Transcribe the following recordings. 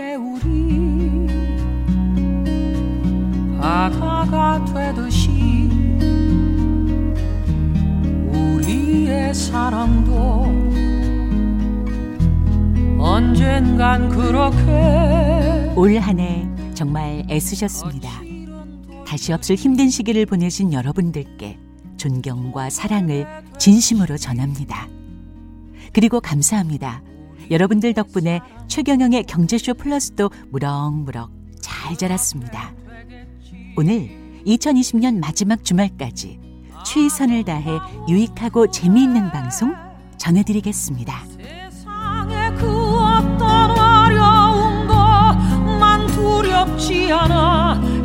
개울이 바다가 되듯이 우리의 사랑도 언젠간 그렇게 올 한 해 정말 애쓰셨습니다. 다시 없을 힘든 시기를 보내신 여러분들께 존경과 사랑을 진심으로 전합니다. 그리고 감사합니다. 여러분들 덕분에 최경영의 경제쇼 플러스도 무럭무럭 잘 자랐습니다. 오늘 2020년 마지막 주말까지 최선을 다해 유익하고 재미있는 방송 전해드리겠습니다.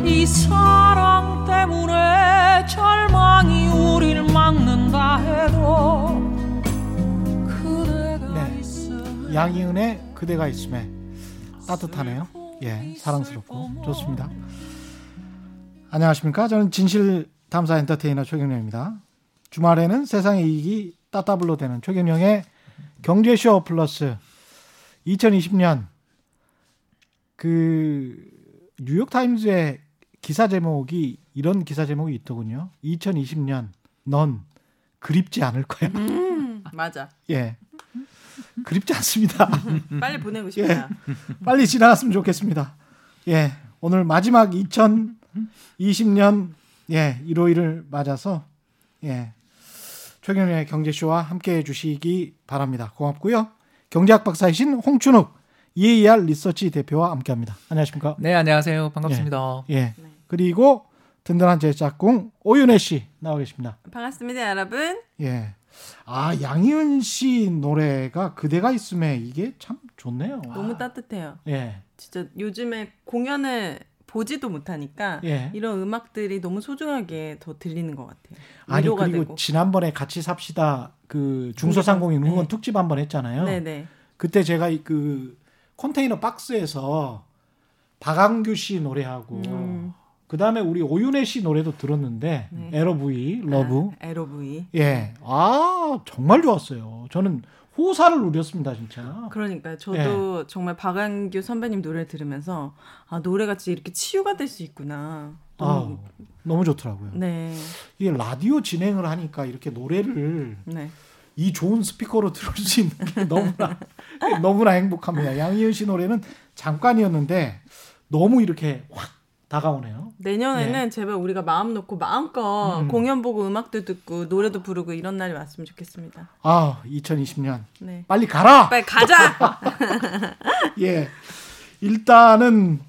이 사랑 양희은의 그대가 있음에 따뜻하네요. 예, 사랑스럽고 좋습니다. 안녕하십니까? 저는 진실 탐사 엔터테이너 최경영입니다. 주말에는 세상의 이익이 따따블로 되는 최경영의 경제쇼 플러스 2020년 그 뉴욕 타임즈의 기사 제목이 이런 기사 제목이 있더군요. 2020년 넌 그립지 않을 거야. 음, 맞아. 예. 그립지 않습니다. 빨리 보내고 싶다. 빨리 지나갔으면 좋겠습니다. 예. 오늘 마지막 2020년 예, 1호일을 맞아서 예. 최경련의 경제쇼와 함께 해 주시기 바랍니다. 고맙고요. 경제학 박사이신 홍춘욱 EAR 리서치 대표와 함께 합니다. 안녕하십니까? 네, 안녕하세요. 반갑습니다. 예. 그리고 든든한 제 짝꿍 오윤혜 씨 나와 계십니다. 반갑습니다, 여러분. 예. 아, 양희은 씨 노래가 그대가 있음에 이게 참 좋네요. 너무 따뜻해요. 예. 진짜 요즘에 공연을 보지도 못하니까 예. 이런 음악들이 너무 소중하게 더 들리는 것 같아요. 아니 그리고 되고. 지난번에 같이 삽시다 그 중소상공인 네. 응원 특집 한 번 했잖아요. 네네. 그때 제가 이그 컨테이너 박스에서 박완규 씨 노래하고 음. 그 다음에 우리 오윤혜 씨 노래도 들었는데 네. L-O-V-E love 아, L-O-V-E. 예, 아 정말 좋았어요. 저는 호사를 누렸습니다 진짜. 그러니까 저도 예. 정말 박완규 선배님 노래 들으면서 아 노래가 진짜 이렇게 치유가 될 수 있구나. 아 너무, 너무 좋더라고요. 네, 이게 라디오 진행을 하니까 이렇게 노래를 네. 이 좋은 스피커로 들을 수 있는 게 너무나 너무나 행복합니다. 양희은 씨 노래는 잠깐이었는데 너무 이렇게 확 다가오네요. 내년에는 제발 우리가 마음 놓고 마음껏 음. 공연 보고 음악도 듣고 노래도 부르고 이런 날이 왔으면 좋겠습니다. 아, 2020년 네. 빨리 가라. 빨리 가자. 예, 일단은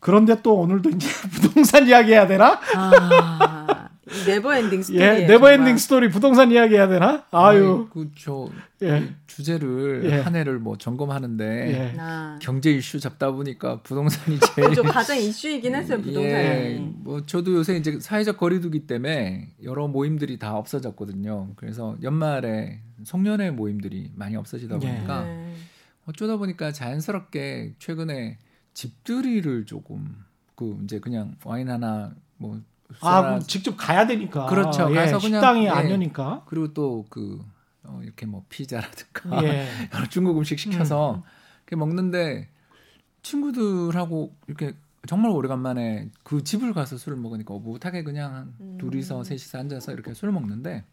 그런데 또 오늘도 이제 부동산 이야기 해야 되나? 아, 이 Never Ending Story. 예, Never Ending Story 부동산 이야기 해야 되나? 아유, 그저 예, 주제를 예. 한 해를 뭐 점검하는데 예. 아, 경제 이슈 잡다 보니까 부동산이 제일 좀 가장 이슈이긴 했어요 부동산이. 예, 뭐 저도 요새 이제 사회적 거리두기 때문에 여러 모임들이 다 없어졌거든요. 그래서 연말에 송년회 모임들이 많이 없어지다 예. 보니까 네. 어쩌다 보니까 자연스럽게 최근에 집들이를 조금 그 이제 그냥 와인 하나 뭐 아, 그럼 직접 가야 되니까. 그렇죠. 예, 가서 그냥, 식당이 예. 안 여니까. 그리고 또그 어, 이렇게 뭐 피자라든가 예, 여러 중국 음식 시켜서 이렇게 먹는데 친구들하고 이렇게 정말 오래간만에 그 집을 가서 술을 먹으니까 오붓하게 그냥 한 음. 둘이서 셋이서 앉아서 이렇게 술을 먹는데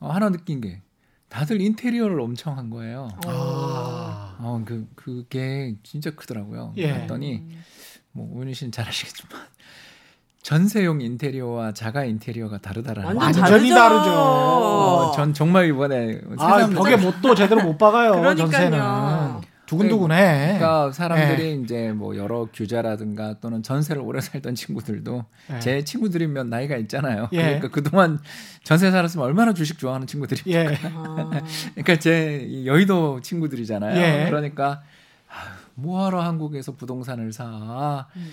어, 하나 느낀 게 다들 인테리어를 엄청 한 거예요. 아, 어, 그 그게 진짜 크더라고요. 예. 그랬더니 뭐 오윤희 씨는 잘 아시겠지만 전세용 인테리어와 자가 인테리어가 다르다라는 완전 완전히 다르죠. 어, 전 정말 이번에 아 벽에 못도 제대로 못 박아요. 전세는 두근두근해. 그러니까 사람들이 이제 뭐 여러 규자라든가 또는 전세를 오래 살던 친구들도 예. 제 친구들이면 나이가 있잖아요. 예. 그러니까 그동안 전세 살았으면 얼마나 주식 좋아하는 친구들이. 예, 아, 그러니까 제이 여의도 친구들이잖아요. 예. 그러니까 아, 뭐하러 한국에서 부동산을 사? 음.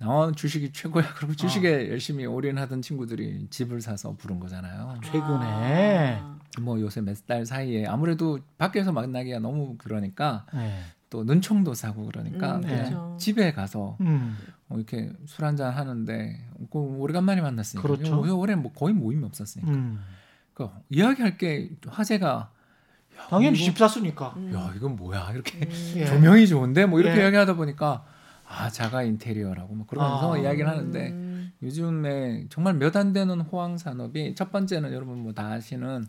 어, 주식이 최고야. 그리고 주식에 아. 열심히 올인하던 친구들이 집을 사서 부른 거잖아요. 최근에. 아. 뭐 요새 몇 달 사이에 아무래도 밖에서 만나기가 너무 그러니까 예. 또 눈총도 사고 그러니까 음, 그렇죠. 집에 가서 음, 어, 이렇게 술 한잔 하는데 그 오래간만에 만났으니까 그렇죠. 요- 올해 뭐 거의 모임이 없었으니까 음. 그 이야기할 게 화제가 당연히 이거- 집사수니까. 야 이건 뭐야 이렇게 예. 조명이 좋은데 뭐 이렇게 예. 이야기하다 보니까 아 자가 인테리어라고 뭐 그러면서 아. 이야기를 하는데 음. 요즘에 정말 몇 안 되는 호황 산업이 첫 번째는 여러분 뭐 다 아시는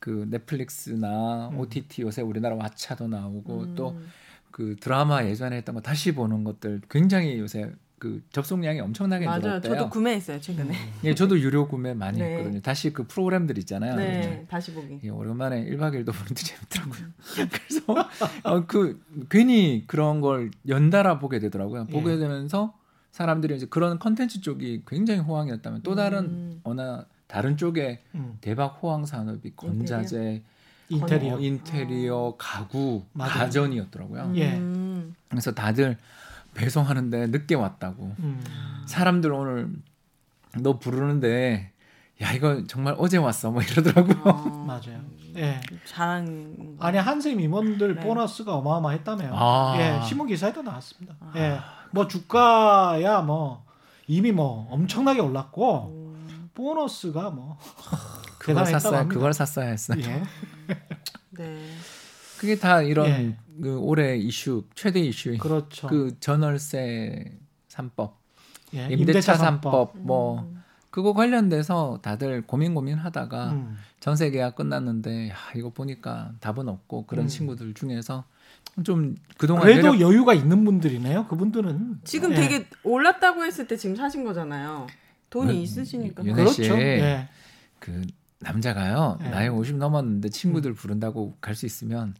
그 넷플릭스나 음. OTT 요새 우리나라 왓챠도 나오고 음. 또그 드라마 예전에 했던 거 다시 보는 것들 굉장히 요새 그 접속량이 엄청나게 맞아요. 늘었대요. 저도 구매했어요 최근에. 예, 저도 유료 구매 많이 네. 했거든요. 다시 그 프로그램들 있잖아요. 네, 다시 보기. 예, 오랜만에 1박 2일도 보는데 재밌더라고요. 그래서 어, 그 괜히 그런 걸 연달아 보게 되더라고요. 예. 보게 되면서 사람들이 이제 그런 컨텐츠 쪽이 굉장히 호황이었다면 또 다른 음. 어느 다른 쪽에 음. 대박 호황 산업이 건자재, 인테리어. 어, 인테리어, 가구, 맞아요. 가전이었더라고요. 예. 음. 그래서 다들 배송하는데 늦게 왔다고. 음. 사람들 오늘 너 부르는데 야 이거 정말 어제 왔어 뭐 이러더라고요. 어, 맞아요. 예. 잘한. 아니 한샘 임원들 네. 보너스가 어마어마했다며요. 아. 예, 신문 기사에도 나왔습니다. 예, 뭐 주가야 뭐 이미 뭐 엄청나게 올랐고 음, 보너스가 뭐 그걸 샀어야 합니다. 그걸 샀어야 했어요. 예, 네. 그게 다 이런 예. 그 올해 이슈 최대 이슈인 그렇죠. 그 전월세 3법, 예, 임대차 삼법. 3법 뭐 음. 그거 관련돼서 다들 고민 고민하다가 음. 전세 계약 끝났는데 야, 이거 보니까 답은 없고 그런 음. 친구들 중에서 좀 그동안 그래도 내려- 여유가 있는 분들이네요. 그분들은 지금 예. 되게 올랐다고 했을 때 지금 사신 거잖아요. 돈이 음, 있으시니까. 그렇죠. 씨. 예. 그 남자가요 예. 음. 나이 50 넘었는데 친구들 부른다고 갈 수 있으면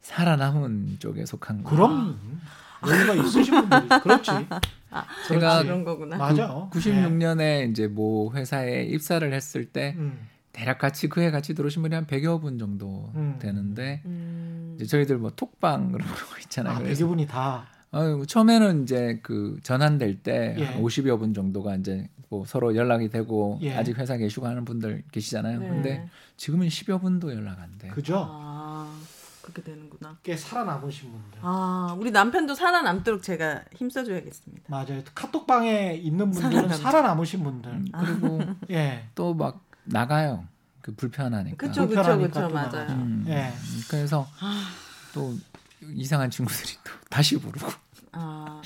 살아남은 쪽에 속한 거. 그럼 여유가 있으신 분들이 그렇지. 제가 아, 그렇지. 그런 거구나. 맞아. 96년에 이제 뭐 회사에 입사를 했을 때 예. 음. 대략 같이 그해 같이 들어오신 분이 한 100여 분 정도 음. 되는데 음. 이제 저희들 뭐 톡방 그런 거 있잖아요. 아, 그래서 대부분이 다 어, 처음에는 이제 그 전환될 때 예. 한 50여 분 정도가 이제 뭐 서로 연락이 되고 예. 아직 회사 계시고 하는 분들 계시잖아요. 네. 근데 지금은 10여 분도 연락 안 돼. 그죠. 아 그렇게 되는구나. 꽤 살아남으신 분들. 아 우리 남편도 살아남도록 제가 힘써 줘야겠습니다. 맞아요. 카톡방에 있는 분들은 살아남죠. 살아남으신 분들. 음, 그리고 예. 또 막 나가요. 그 불편하니까. 그쵸 그쵸 불편하니까 그쵸 또 맞아요. 음, 예. 그래서 아, 또 이상한 친구들이 또 다시 부르고. 아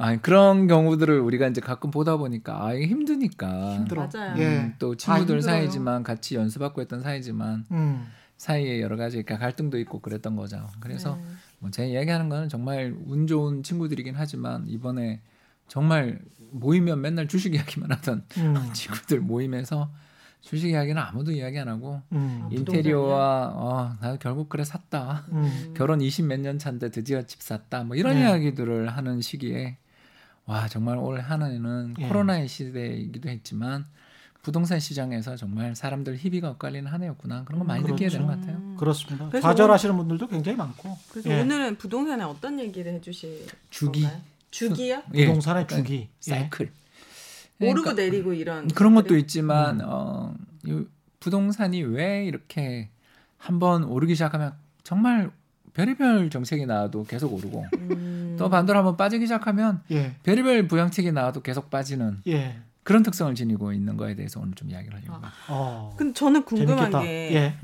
아 그런 경우들을 우리가 이제 가끔 보다 보니까 아 이게 힘드니까. 힘들어. 맞아요. 예. 음, 또 친구들 힘들어요. 사이지만 같이 연수받고 했던 사이지만 음. 사이에 여러 가지 그러니까 갈등도 있고 그랬던 거죠. 그래서 네. 뭐제 이야기하는 거는 정말 운 좋은 친구들이긴 하지만 이번에 정말 모이면 맨날 주식 이야기만 하던 음. 친구들 모임에서 주식 이야기는 아무도 이야기 안 하고 음. 아, 인테리어와 어, 나 결국 그래 샀다. 음. 결혼 20몇 년 차인데 드디어 집 샀다. 뭐 이런 네. 이야기들을 하는 시기에 와 정말 올 한해는 예. 코로나의 시대이기도 했지만 부동산 시장에서 정말 사람들 희비가 엇갈리는 한 해였구나 그런 거 많이 그렇죠. 느끼게 되는 것 같아요. 음. 그렇습니다. 좌절하시는 분들도 굉장히 많고. 그래서 예. 오늘은 부동산에 어떤 얘기를 해주실 주기. 건가요? 주기요? 예. 부동산의 주기. 예. 사이클. 오르고 그러니까 내리고 이런 그런 것도 것들이? 있지만 음. 어, 이 부동산이 왜 이렇게 한번 오르기 시작하면 정말 별의별 정책이 나와도 계속 오르고 음. 또 반대로 한번 빠지기 시작하면 예. 별의별 부양책이 나와도 계속 빠지는 예. 그런 특성을 지니고 있는 거에 대해서 오늘 좀 이야기를 하려고. 아. 어. 근데 저는 궁금한 재밌겠다. 게 예.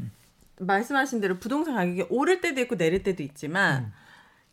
말씀하신 대로 부동산 가격이 오를 때도 있고 내릴 때도 있지만 음.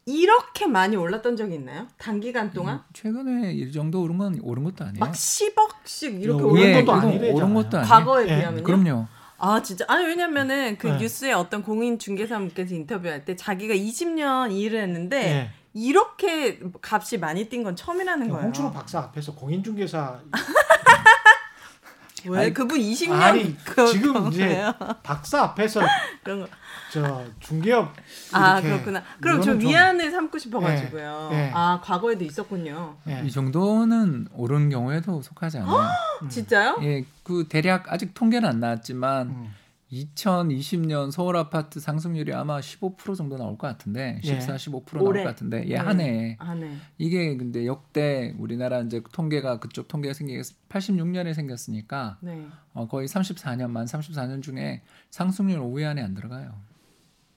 이렇게 많이 올랐던 적이 있나요? 단기간 동안? 최근에 이 정도 오른 건 오른 것도 아니에요. 막 10억씩 이렇게 요- 오른 예, 것도 이건 아니래잖아요. 오른 것도 아니에요. 과거에 예. 비하면요? 그럼요. 아 진짜 아니 왜냐면은 그 네. 뉴스에 어떤 공인 중개사분께서 인터뷰할 때 자기가 20년 일을 했는데 예. 이렇게 값이 많이 뛴 건 처음이라는 거예요. 홍춘호 박사 앞에서 공인중개사 왜 아니, 그분 20년 아니 그, 지금 이제? 박사 앞에서 그런 거. 저 중개업 아 그렇구나. 그럼 좀 이거는 좀- 위안을 삼고 싶어가지고요. 예, 예. 아 과거에도 있었군요. 예. 이 정도는 오른 경우에도 속하지 않아요. 음. 진짜요? 예, 그 대략 아직 통계는 안 나왔지만 음. 2020년 서울 아파트 상승률이 아마 15% 정도 나올 것 같은데 예. 14, 15% 나올 올해. 것 같은데 예, 네. 한 해에 아 네. 이게 근데 역대 우리나라 이제 통계가 그쪽 통계가 생기게 86년에 생겼으니까 네. 어, 거의 34년 만 34년 중에 상승률 5위 안에 안 들어가요.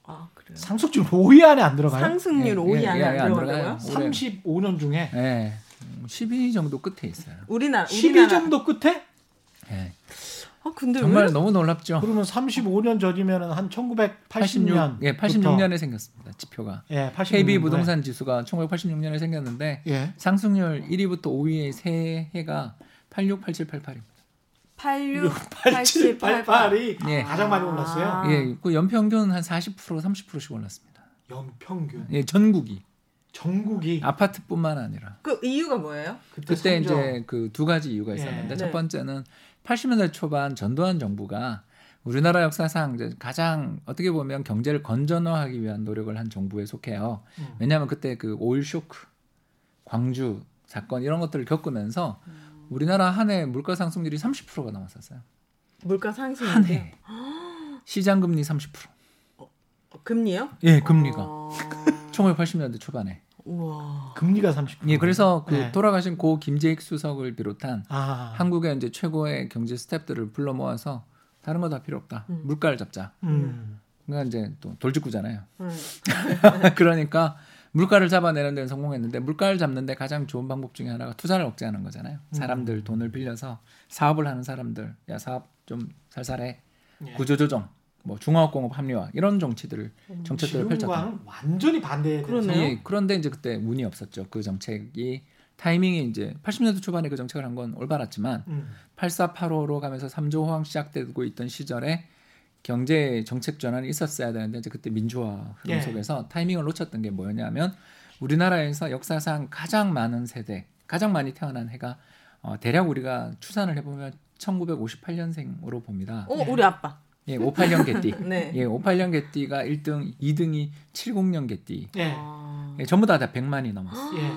아 그래요. 상속률 5위 안에 안 들어가요? 상승률 예, 5위 예, 안에 예, 안 안. 들어가요. 35년 중에 예. 음, 12 정도 끝에 있어요. 우리나라 12 우리나라 정도 끝에 예. 아아 근데 정말 왜? 너무 놀랍죠. 그러면 35년 전이면 한 1980년 86, 예, 86년에 생겼습니다. 지표가. 예, 86년도에. KB 부동산 지수가 1986년에 생겼는데 예. 상승률 1위부터 5위의 세 해가 86, 87, 88입니다. 86, 87, 88. 8788이 예. 가장 많이 올랐어요. 아. 예, 그 연평균 한 40%, 30%씩 올랐습니다. 연평균 예, 전국이 전국이 아파트뿐만 아니라 그 이유가 뭐예요? 그때, 그때 이제 그 두 가지 이유가 예. 있었는데 네. 첫 번째는 80년대 초반 전두환 정부가 우리나라 역사상 이제 가장 어떻게 보면 경제를 건전화하기 위한 노력을 한 정부에 속해요. 음. 왜냐하면 그때 그 오일 쇼크, 광주 사건 이런 것들을 겪으면서 우리나라 한 해 물가 상승률이 30%가 넘었었어요. 물가 한 상승인데 해. 시장 금리 30%. 금리요? 예, 금리가. 어... 1980년대 초반에. 우와. 금리가 30%. 예, 그래서 그 네. 돌아가신 고 김재익 수석을 비롯한 아. 한국의 이제 최고의 경제 스탭들을 불러 모아서 다른 거 다 필요 없다. 음. 물가를 잡자. 음. 그러니까 이제 또 돌직구잖아요. 네. 그러니까 물가를 잡아내는 데는 성공했는데 물가를 잡는 데 가장 좋은 방법 중에 하나가 투자를 억제하는 거잖아요. 음. 사람들 돈을 빌려서 사업을 하는 사람들, 야 사업 좀 살살해, 예. 구조조정, 뭐 중화학공업 합리화 이런 정치들을 정책들을 펼쳤다. 완전히 반대의 그러네요. 예, 그런데 이제 그때 운이 없었죠. 그 정책이 타이밍이 이제 80년대 초반에 그 정책을 한 건 올바랐지만 음. 8485로 가면서 3조 호황 시작되고 있던 시절에 경제 정책 전환이 있었어야 되는데 이제 그때 민주화 흐름 예. 속에서 타이밍을 놓쳤던 게 뭐였냐면 우리나라에서 역사상 가장 많은 세대, 가장 많이 태어난 해가 어, 대략 우리가 추산을 해보면 1958년생으로 봅니다. 어, 네. 우리 아빠. 예, 58년 개띠. 네. 예, 58년 개띠가 1등, 2등이 70년 개띠. 예. 아. 예, 전부 다 다 100만이 넘었어요. 예.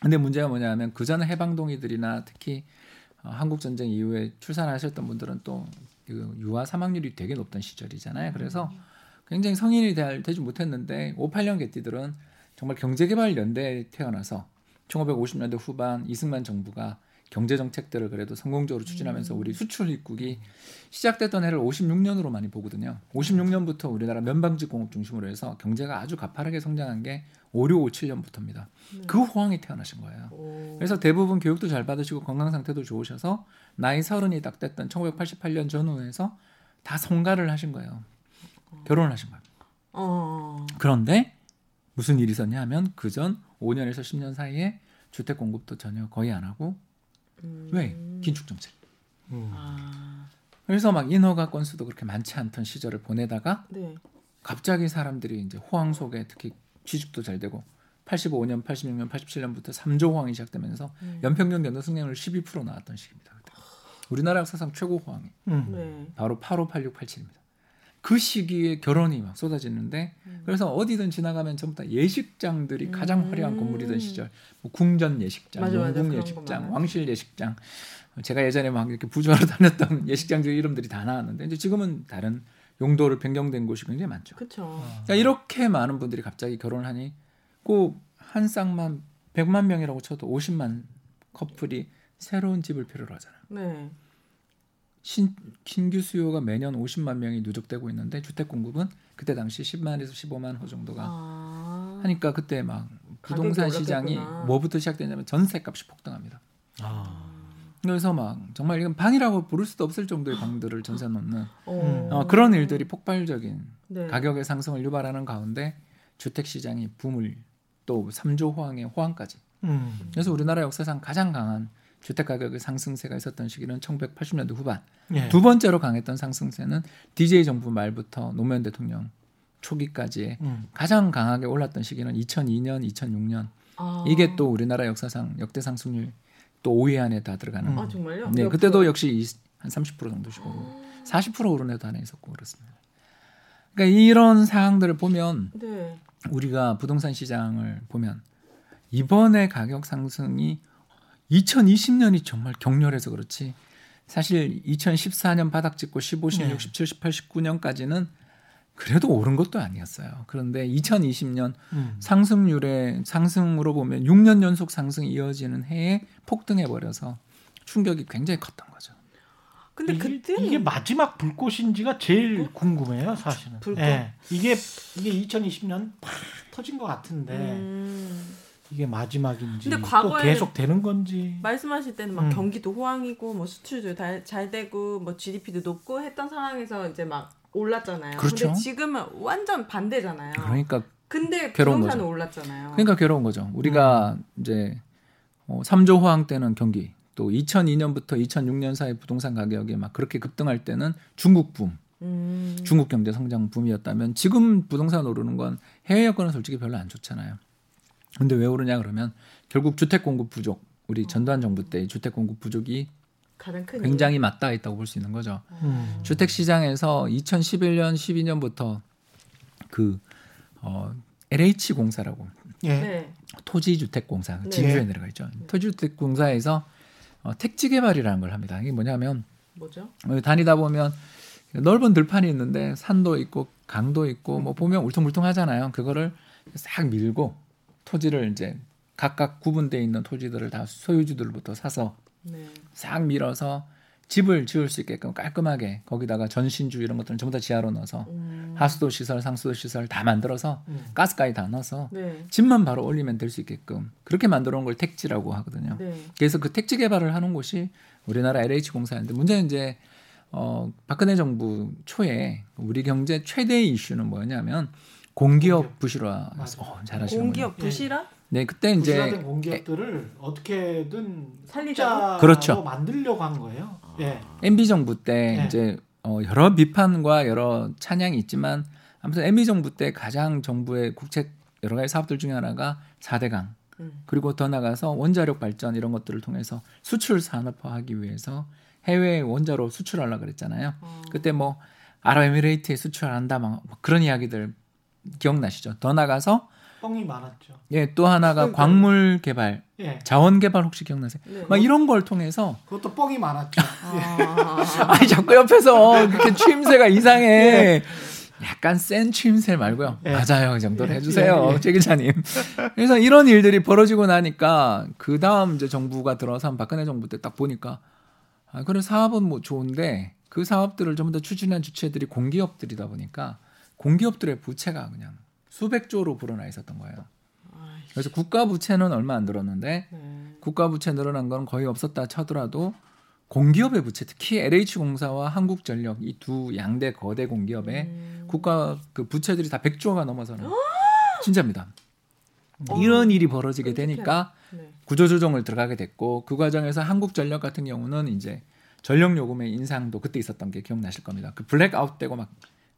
근데 문제가 뭐냐면 그 전에 해방동이들이나 특히 어, 한국 전쟁 이후에 출산하셨던 분들은 또그 유아 사망률이 되게 높던 시절이잖아요. 그래서 굉장히 성인이 될- 되지 못했는데 58년 개띠들은 정말 경제개발연대에 태어나서 1950년대 후반 이승만 정부가 경제 정책들을 그래도 성공적으로 추진하면서 우리 수출 입국이 시작됐던 해를 56년으로 많이 보거든요. 56년부터 우리나라 면방직 공업 중심으로 해서 경제가 아주 가파르게 성장한 게 5657년부터입니다. 그 호황이 태어나신 거예요. 오. 그래서 대부분 교육도 잘 받으시고 건강 상태도 좋으셔서 나이 서른이 딱 됐던 1988년 전후에서 다 성가를 하신 거예요. 결혼을 하신 거예요. 어. 그런데 무슨 일이 있었냐 하면 그 전 5년에서 10년 사이에 주택 공급도 전혀 거의 안 하고 음. 왜 긴축 정책. 음. 아. 그래서 막 인허가 건수도 그렇게 많지 않던 시절을 보내다가 네. 갑자기 사람들이 이제 호황 속에 특히 취직도 잘 되고 85년, 86년, 87년부터 3조 호황이 시작되면서 음. 연평균 연도 승률 12% 나왔던 시기입니다. 그때. 우리나라 역사상 최고 호황이 음. 네. 바로 85, 86, 87입니다. 그 시기에 결혼이 막 쏟아지는데 그래서 어디든 지나가면 전부 다 예식장들이 가장 화려한 건물이던 시절 뭐 궁전 예식장, 맞아, 맞아. 영궁 예식장. 왕실 예식장 제가 예전에 막 이렇게 부조하러 다녔던 예식장들 이름들이 다 나왔는데 이제 지금은 다른 용도를 변경된 곳이 굉장히 많죠. 그렇죠. 그러니까 이렇게 많은 분들이 갑자기 결혼을 하니 꼭 한 쌍만 100만 명이라고 쳐도 50만 커플이 새로운 집을 필요로 하잖아요. 네. 신, 신규 수요가 매년 50만 명이 누적되고 있는데 주택 공급은 그때 당시 10만에서 15만 호 정도가 아. 하니까 그때 막 부동산 시장이. 뭐부터 시작되냐면 전세값이 폭등합니다. 아. 그래서 막 정말 이건 방이라고 부를 수도 없을 정도의 방들을 전세 놓는 어. 어, 그런 일들이 폭발적인 네. 가격의 상승을 유발하는 가운데 주택 시장이 붐을 또 3조 호황의 호황까지. 음. 그래서 우리나라 역사상 가장 강한 주택 가격의 상승세가 있었던 시기는 1980년대 후반. 예. 두 번째로 강했던 상승세는 DJ 정부 말부터 노무현 대통령 초기까지의 음. 가장 강하게 올랐던 시기는 2002년, 2006년. 아. 이게 또 우리나라 역사상 역대 상승률 또 5위 안에 다 들어가는. 아 정말요? 네, 몇 그때도? 역시 이- 한30% 정도씩 오르고 40% 오른 애도 하나 있었고 그렇습니다. 그러니까 이런 상황들을 보면 네. 우리가 부동산 시장을 보면 이번에 가격 상승이 2020년이 정말 격렬해서 그렇지 사실 2014년 바닥 찍고 15, 16, 네. 17, 18, 19년까지는 그래도 오른 것도 아니었어요. 그런데 2020년 음. 상승률의 상승으로 보면 6년 연속 상승이 이어지는 해에 폭등해 버려서 충격이 굉장히 컸던 거죠. 근데 이게, 그때는 이게 마지막 불꽃인지가 제일 궁금해요, 사실은. 불꽃. 예. 이게 이게 2020년 팍 터진 것 같은데 음. 이게 마지막인지 근데 또 계속 되는 건지 말씀하실 때는 막 음. 경기도 호황이고 뭐 수출도 다- 잘 되고 뭐 GDP도 높고 했던 상황에서 이제 막 올랐잖아요. 그렇죠. 근데 지금은 완전 반대잖아요. 그러니까 근데 괴로운 부동산은 거죠. 올랐잖아요. 그러니까 괴로운 거죠. 우리가 이제 어, 3조 호황 때는 경기 또 2002년부터 2006년 사이 부동산 가격이 막 그렇게 급등할 때는 중국 붐, 음. 중국 경제 성장 붐이었다면 지금 부동산 오르는 건 해외 여건은 솔직히 별로 안 좋잖아요. 근데 왜 오르냐 그러면 결국 주택 공급 부족, 우리 전두환 정부 때 주택 공급 부족이 가장 큰 굉장히 맞닿아 있다고 볼 수 있는 거죠. 음. 주택 시장에서 2011년, 12년부터 그 어, LH 공사라고 예. 네. 토지 주택 공사 네. 진주에 내려가 있죠. 토지 주택 공사에서 어, 택지 개발이라는 걸 합니다. 이게 뭐냐면 뭐죠? 어, 다니다 보면 넓은 들판이 있는데 산도 있고 강도 있고 뭐 보면 울퉁불퉁하잖아요. 그거를 싹 밀고 토지를 이제 각각 구분돼 있는 토지들을 다 소유주들부터 사서 네. 싹 밀어서 집을 지을 수 있게끔 깔끔하게 거기다가 전신주 이런 것들은 전부 다 지하로 넣어서 음. 하수도 시설, 상수도 시설 다 만들어서 음. 가스까지 다 넣어서 네. 집만 바로 올리면 될 수 있게끔 그렇게 만들어 놓은 걸 택지라고 하거든요. 네. 그래서 그 택지 개발을 하는 곳이 우리나라 LH 공사인데 문제는 이제 어 박근혜 정부 초에 우리 경제 최대의 이슈는 뭐냐면 공기업 부실화. 어, 잘하시는 공기업 부실화? 네, 그때 이제 공기업들을 어떻게든 살리자고? 흑자로 그렇죠. 만들려고 한 거예요. 예. MB 정부 때 네. 이제 어 여러 비판과 여러 찬양이 있지만 아무튼 MB 정부 때 가장 정부의 국책 여러 가지 사업들 중에 하나가 4대강 음. 그리고 더 나가서 원자력 발전 이런 것들을 통해서 수출 산업화하기 위해서 해외 원자로 수출하려고 그랬잖아요. 어. 그때 뭐 아랍에미레이트에 수출한다 막 그런 이야기들 기억나시죠? 더 나가서 뻥이 많았죠. 예, 또 하나가 그러니까요. 광물 개발, 예. 자원 개발 혹시 기억나세요? 네. 막 이런 걸 통해서 그것도 뻥이 많았죠. 아. 아니 자꾸 옆에서 그렇게 추임새가 이상해. 약간 센 추임새 말고요. 예. 맞아요. 그 정도로 예, 해주세요. 예, 예. 최 기자님. 그래서 이런 일들이 벌어지고 나니까 그 다음 이제 정부가 들어서 박근혜 정부 때 딱 보니까 아, 그래 사업은 뭐 좋은데 그 사업들을 전부 다 추진한 주체들이 공기업들이다 보니까 공기업들의 부채가 그냥 수백조로 불어나 있었던 거예요. 그래서 국가 부채는 얼마 안 늘었는데 네. 국가 부채 늘어난 건 거의 없었다 쳐더라도 공기업의 부채 특히 LH공사와 한국전력 이 두 양대 거대 공기업의 음. 국가 그 부채들이 다 100조가 넘어서는 진짜입니다. 어. 이런 일이 벌어지게. 되니까 네. 구조조정을 들어가게 됐고 그 과정에서 한국전력 같은 경우는 이제 전력 요금의 인상도 그때 있었던 게 기억나실 겁니다. 그 블랙아웃 되고 막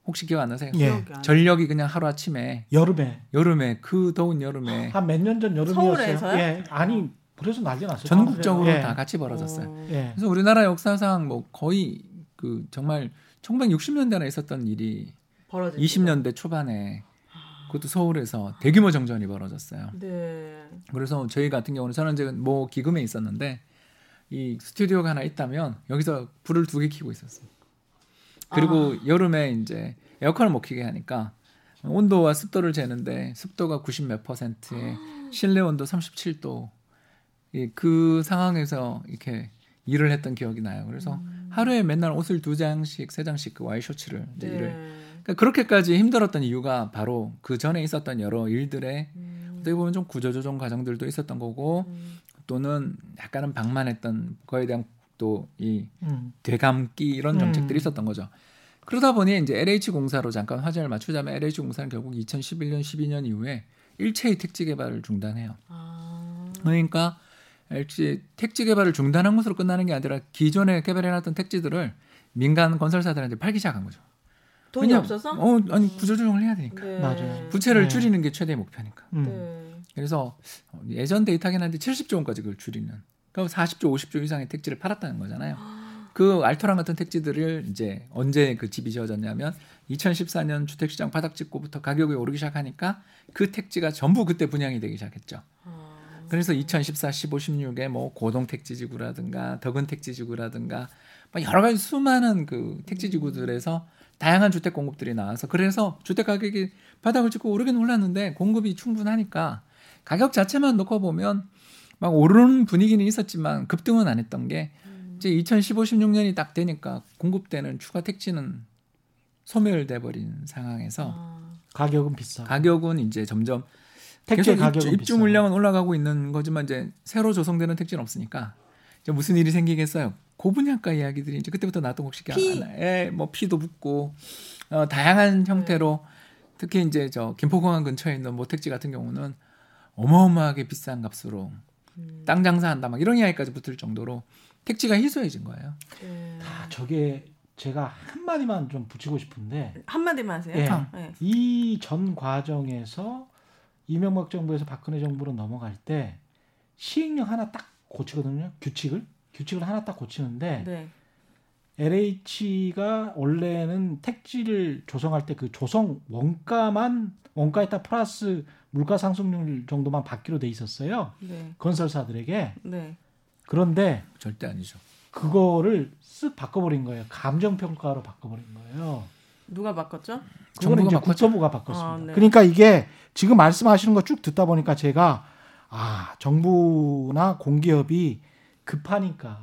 혹시 기억 안 나세요? 예. 전력이 그냥 하루 아침에 여름에 여름에 그 더운 여름에 한 몇 년 전 여름이었어요. 서울에서요? 예. 아니 그래서 난리 났어요. 전국적으로 예. 다 같이 벌어졌어요. 어. 예. 그래서 우리나라 역사상 뭐 거의 그 정말 1960년대나 있었던 일이 벌어진 20년대 초반에 그것도 서울에서 대규모 정전이 벌어졌어요. 네. 그래서 저희 같은 경우는 저는 이제 뭐 기금에 있었는데 이 스튜디오가 하나 있다면 여기서 불을 두 개 켜고 있었어요. 그리고 여름에 이제 에어컨을 못 켜게 하니까 온도와 습도를 재는데 습도가 90 몇 퍼센트에 실내 온도 37도 이그 상황에서 이렇게 일을 했던 기억이 나요. 그래서 하루에 맨날 옷을 두 장씩 세 장씩 그 와이셔츠를 이제 네. 일을 그러니까 그렇게까지 힘들었던 이유가 바로 그 전에 있었던 여러 일들의 음. 어떻게 보면 좀 구조조정 과정들도 있었던 거고 음. 또는 약간은 방만했던 거에 대한 또이 음. 되감기 이런 정책들이 음. 있었던 거죠. 그러다 보니 이제 LH 공사로 잠깐 화제를 맞추자면 LH 공사는 결국 2011년 12년 이후에 일체의 택지 개발을 중단해요. 아. 그러니까 LH 택지 개발을 중단한 것으로 끝나는 게 아니라 기존에 개발해놨던 택지들을 민간 건설사들한테 팔기 시작한 거죠. 돈이 왜냐- 없어서? 어, 아니 구조 조정을 해야 되니까. 네. 맞아요. 부채를 네. 줄이는 게 최대 목표니까. 음. 네. 그래서 예전 데이터긴 한데 70조 원까지 그걸 줄이는. 그럼 40조, 50조 이상의 택지를 팔았다는 거잖아요. 그 알토란 같은 택지들을 이제 언제 그 집이 지어졌냐면 2014년 주택시장 바닥 찍고부터 가격이 오르기 시작하니까 그 택지가 전부 그때 분양이 되기 시작했죠. 아. 그래서 2014, 15, 16에 뭐 고동 택지 지구라든가 덕은 택지 지구라든가 막 여러 가지 수많은 그 택지 지구들에서 다양한 주택 공급들이 나와서 그래서 주택 가격이 바닥을 찍고 오르긴 올랐는데 공급이 충분하니까 가격 자체만 놓고 보면 막 오르는 분위기는 있었지만 급등은 안 했던 게 이제 2015, 16년이 딱 되니까 공급되는 추가 택지는 소멸돼 버린 상황에서 아. 가격은 비싸. 가격은 이제 점점 택지 계속 가격은 입주, 입주. 물량은 올라가고 있는 거지만 이제 새로 조성되는 택지는 없으니까 이제 무슨 일이 생기겠어요? 고분양가 이야기들이 이제 그때부터 나왔던 것이 피. 예, 뭐 피도 붙고 어, 다양한 형태로 특히 이제 저 김포공항 근처에 있는 모택지 같은 경우는 어마어마하게 비싼 값으로 음. 땅 장사한다 막 이런 이야기까지 붙을 정도로 택지가 희소해진 거예요. 네. 아, 저게 제가 한 마디만 좀 붙이고 싶은데 한 마디만 하세요. 예. 네. 이전 과정에서 이명박 정부에서 박근혜 정부로 넘어갈 때 시행령 하나 딱 고치거든요. 규칙을 규칙을 하나 딱 고치는데 네. LH가 원래는 택지를 조성할 때 그 조성 원가만 원가에 딱 플러스 물가 상승률 정도만 받기로 돼 있었어요. 네. 건설사들에게. 네. 그런데 절대 아니죠. 그거를 쓱 바꿔버린 거예요. 감정 평가로 바꿔버린 거예요. 누가 바꿨죠? 그거는 정부가 이제 바꿨죠. 국토부가 바꿨습니다. 아, 네. 그러니까 이게 지금 말씀하시는 거 쭉 듣다 보니까 제가 아 정부나 공기업이 급하니까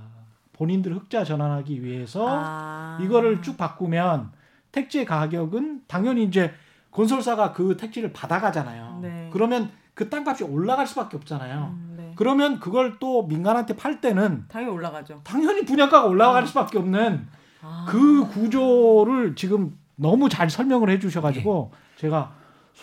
본인들 흑자 전환하기 위해서 아. 이거를 쭉 바꾸면 택지 가격은 당연히 이제 건설사가 그 택지를 받아가잖아요. 네. 그러면 그 땅값이 올라갈 수밖에 없잖아요. 음, 네. 그러면 그걸 또 민간한테 팔 때는 당연히 올라가죠. 당연히 분양가가 올라갈 수밖에 없는 아. 그 구조를 지금 너무 잘 설명을 해주셔가지고 제가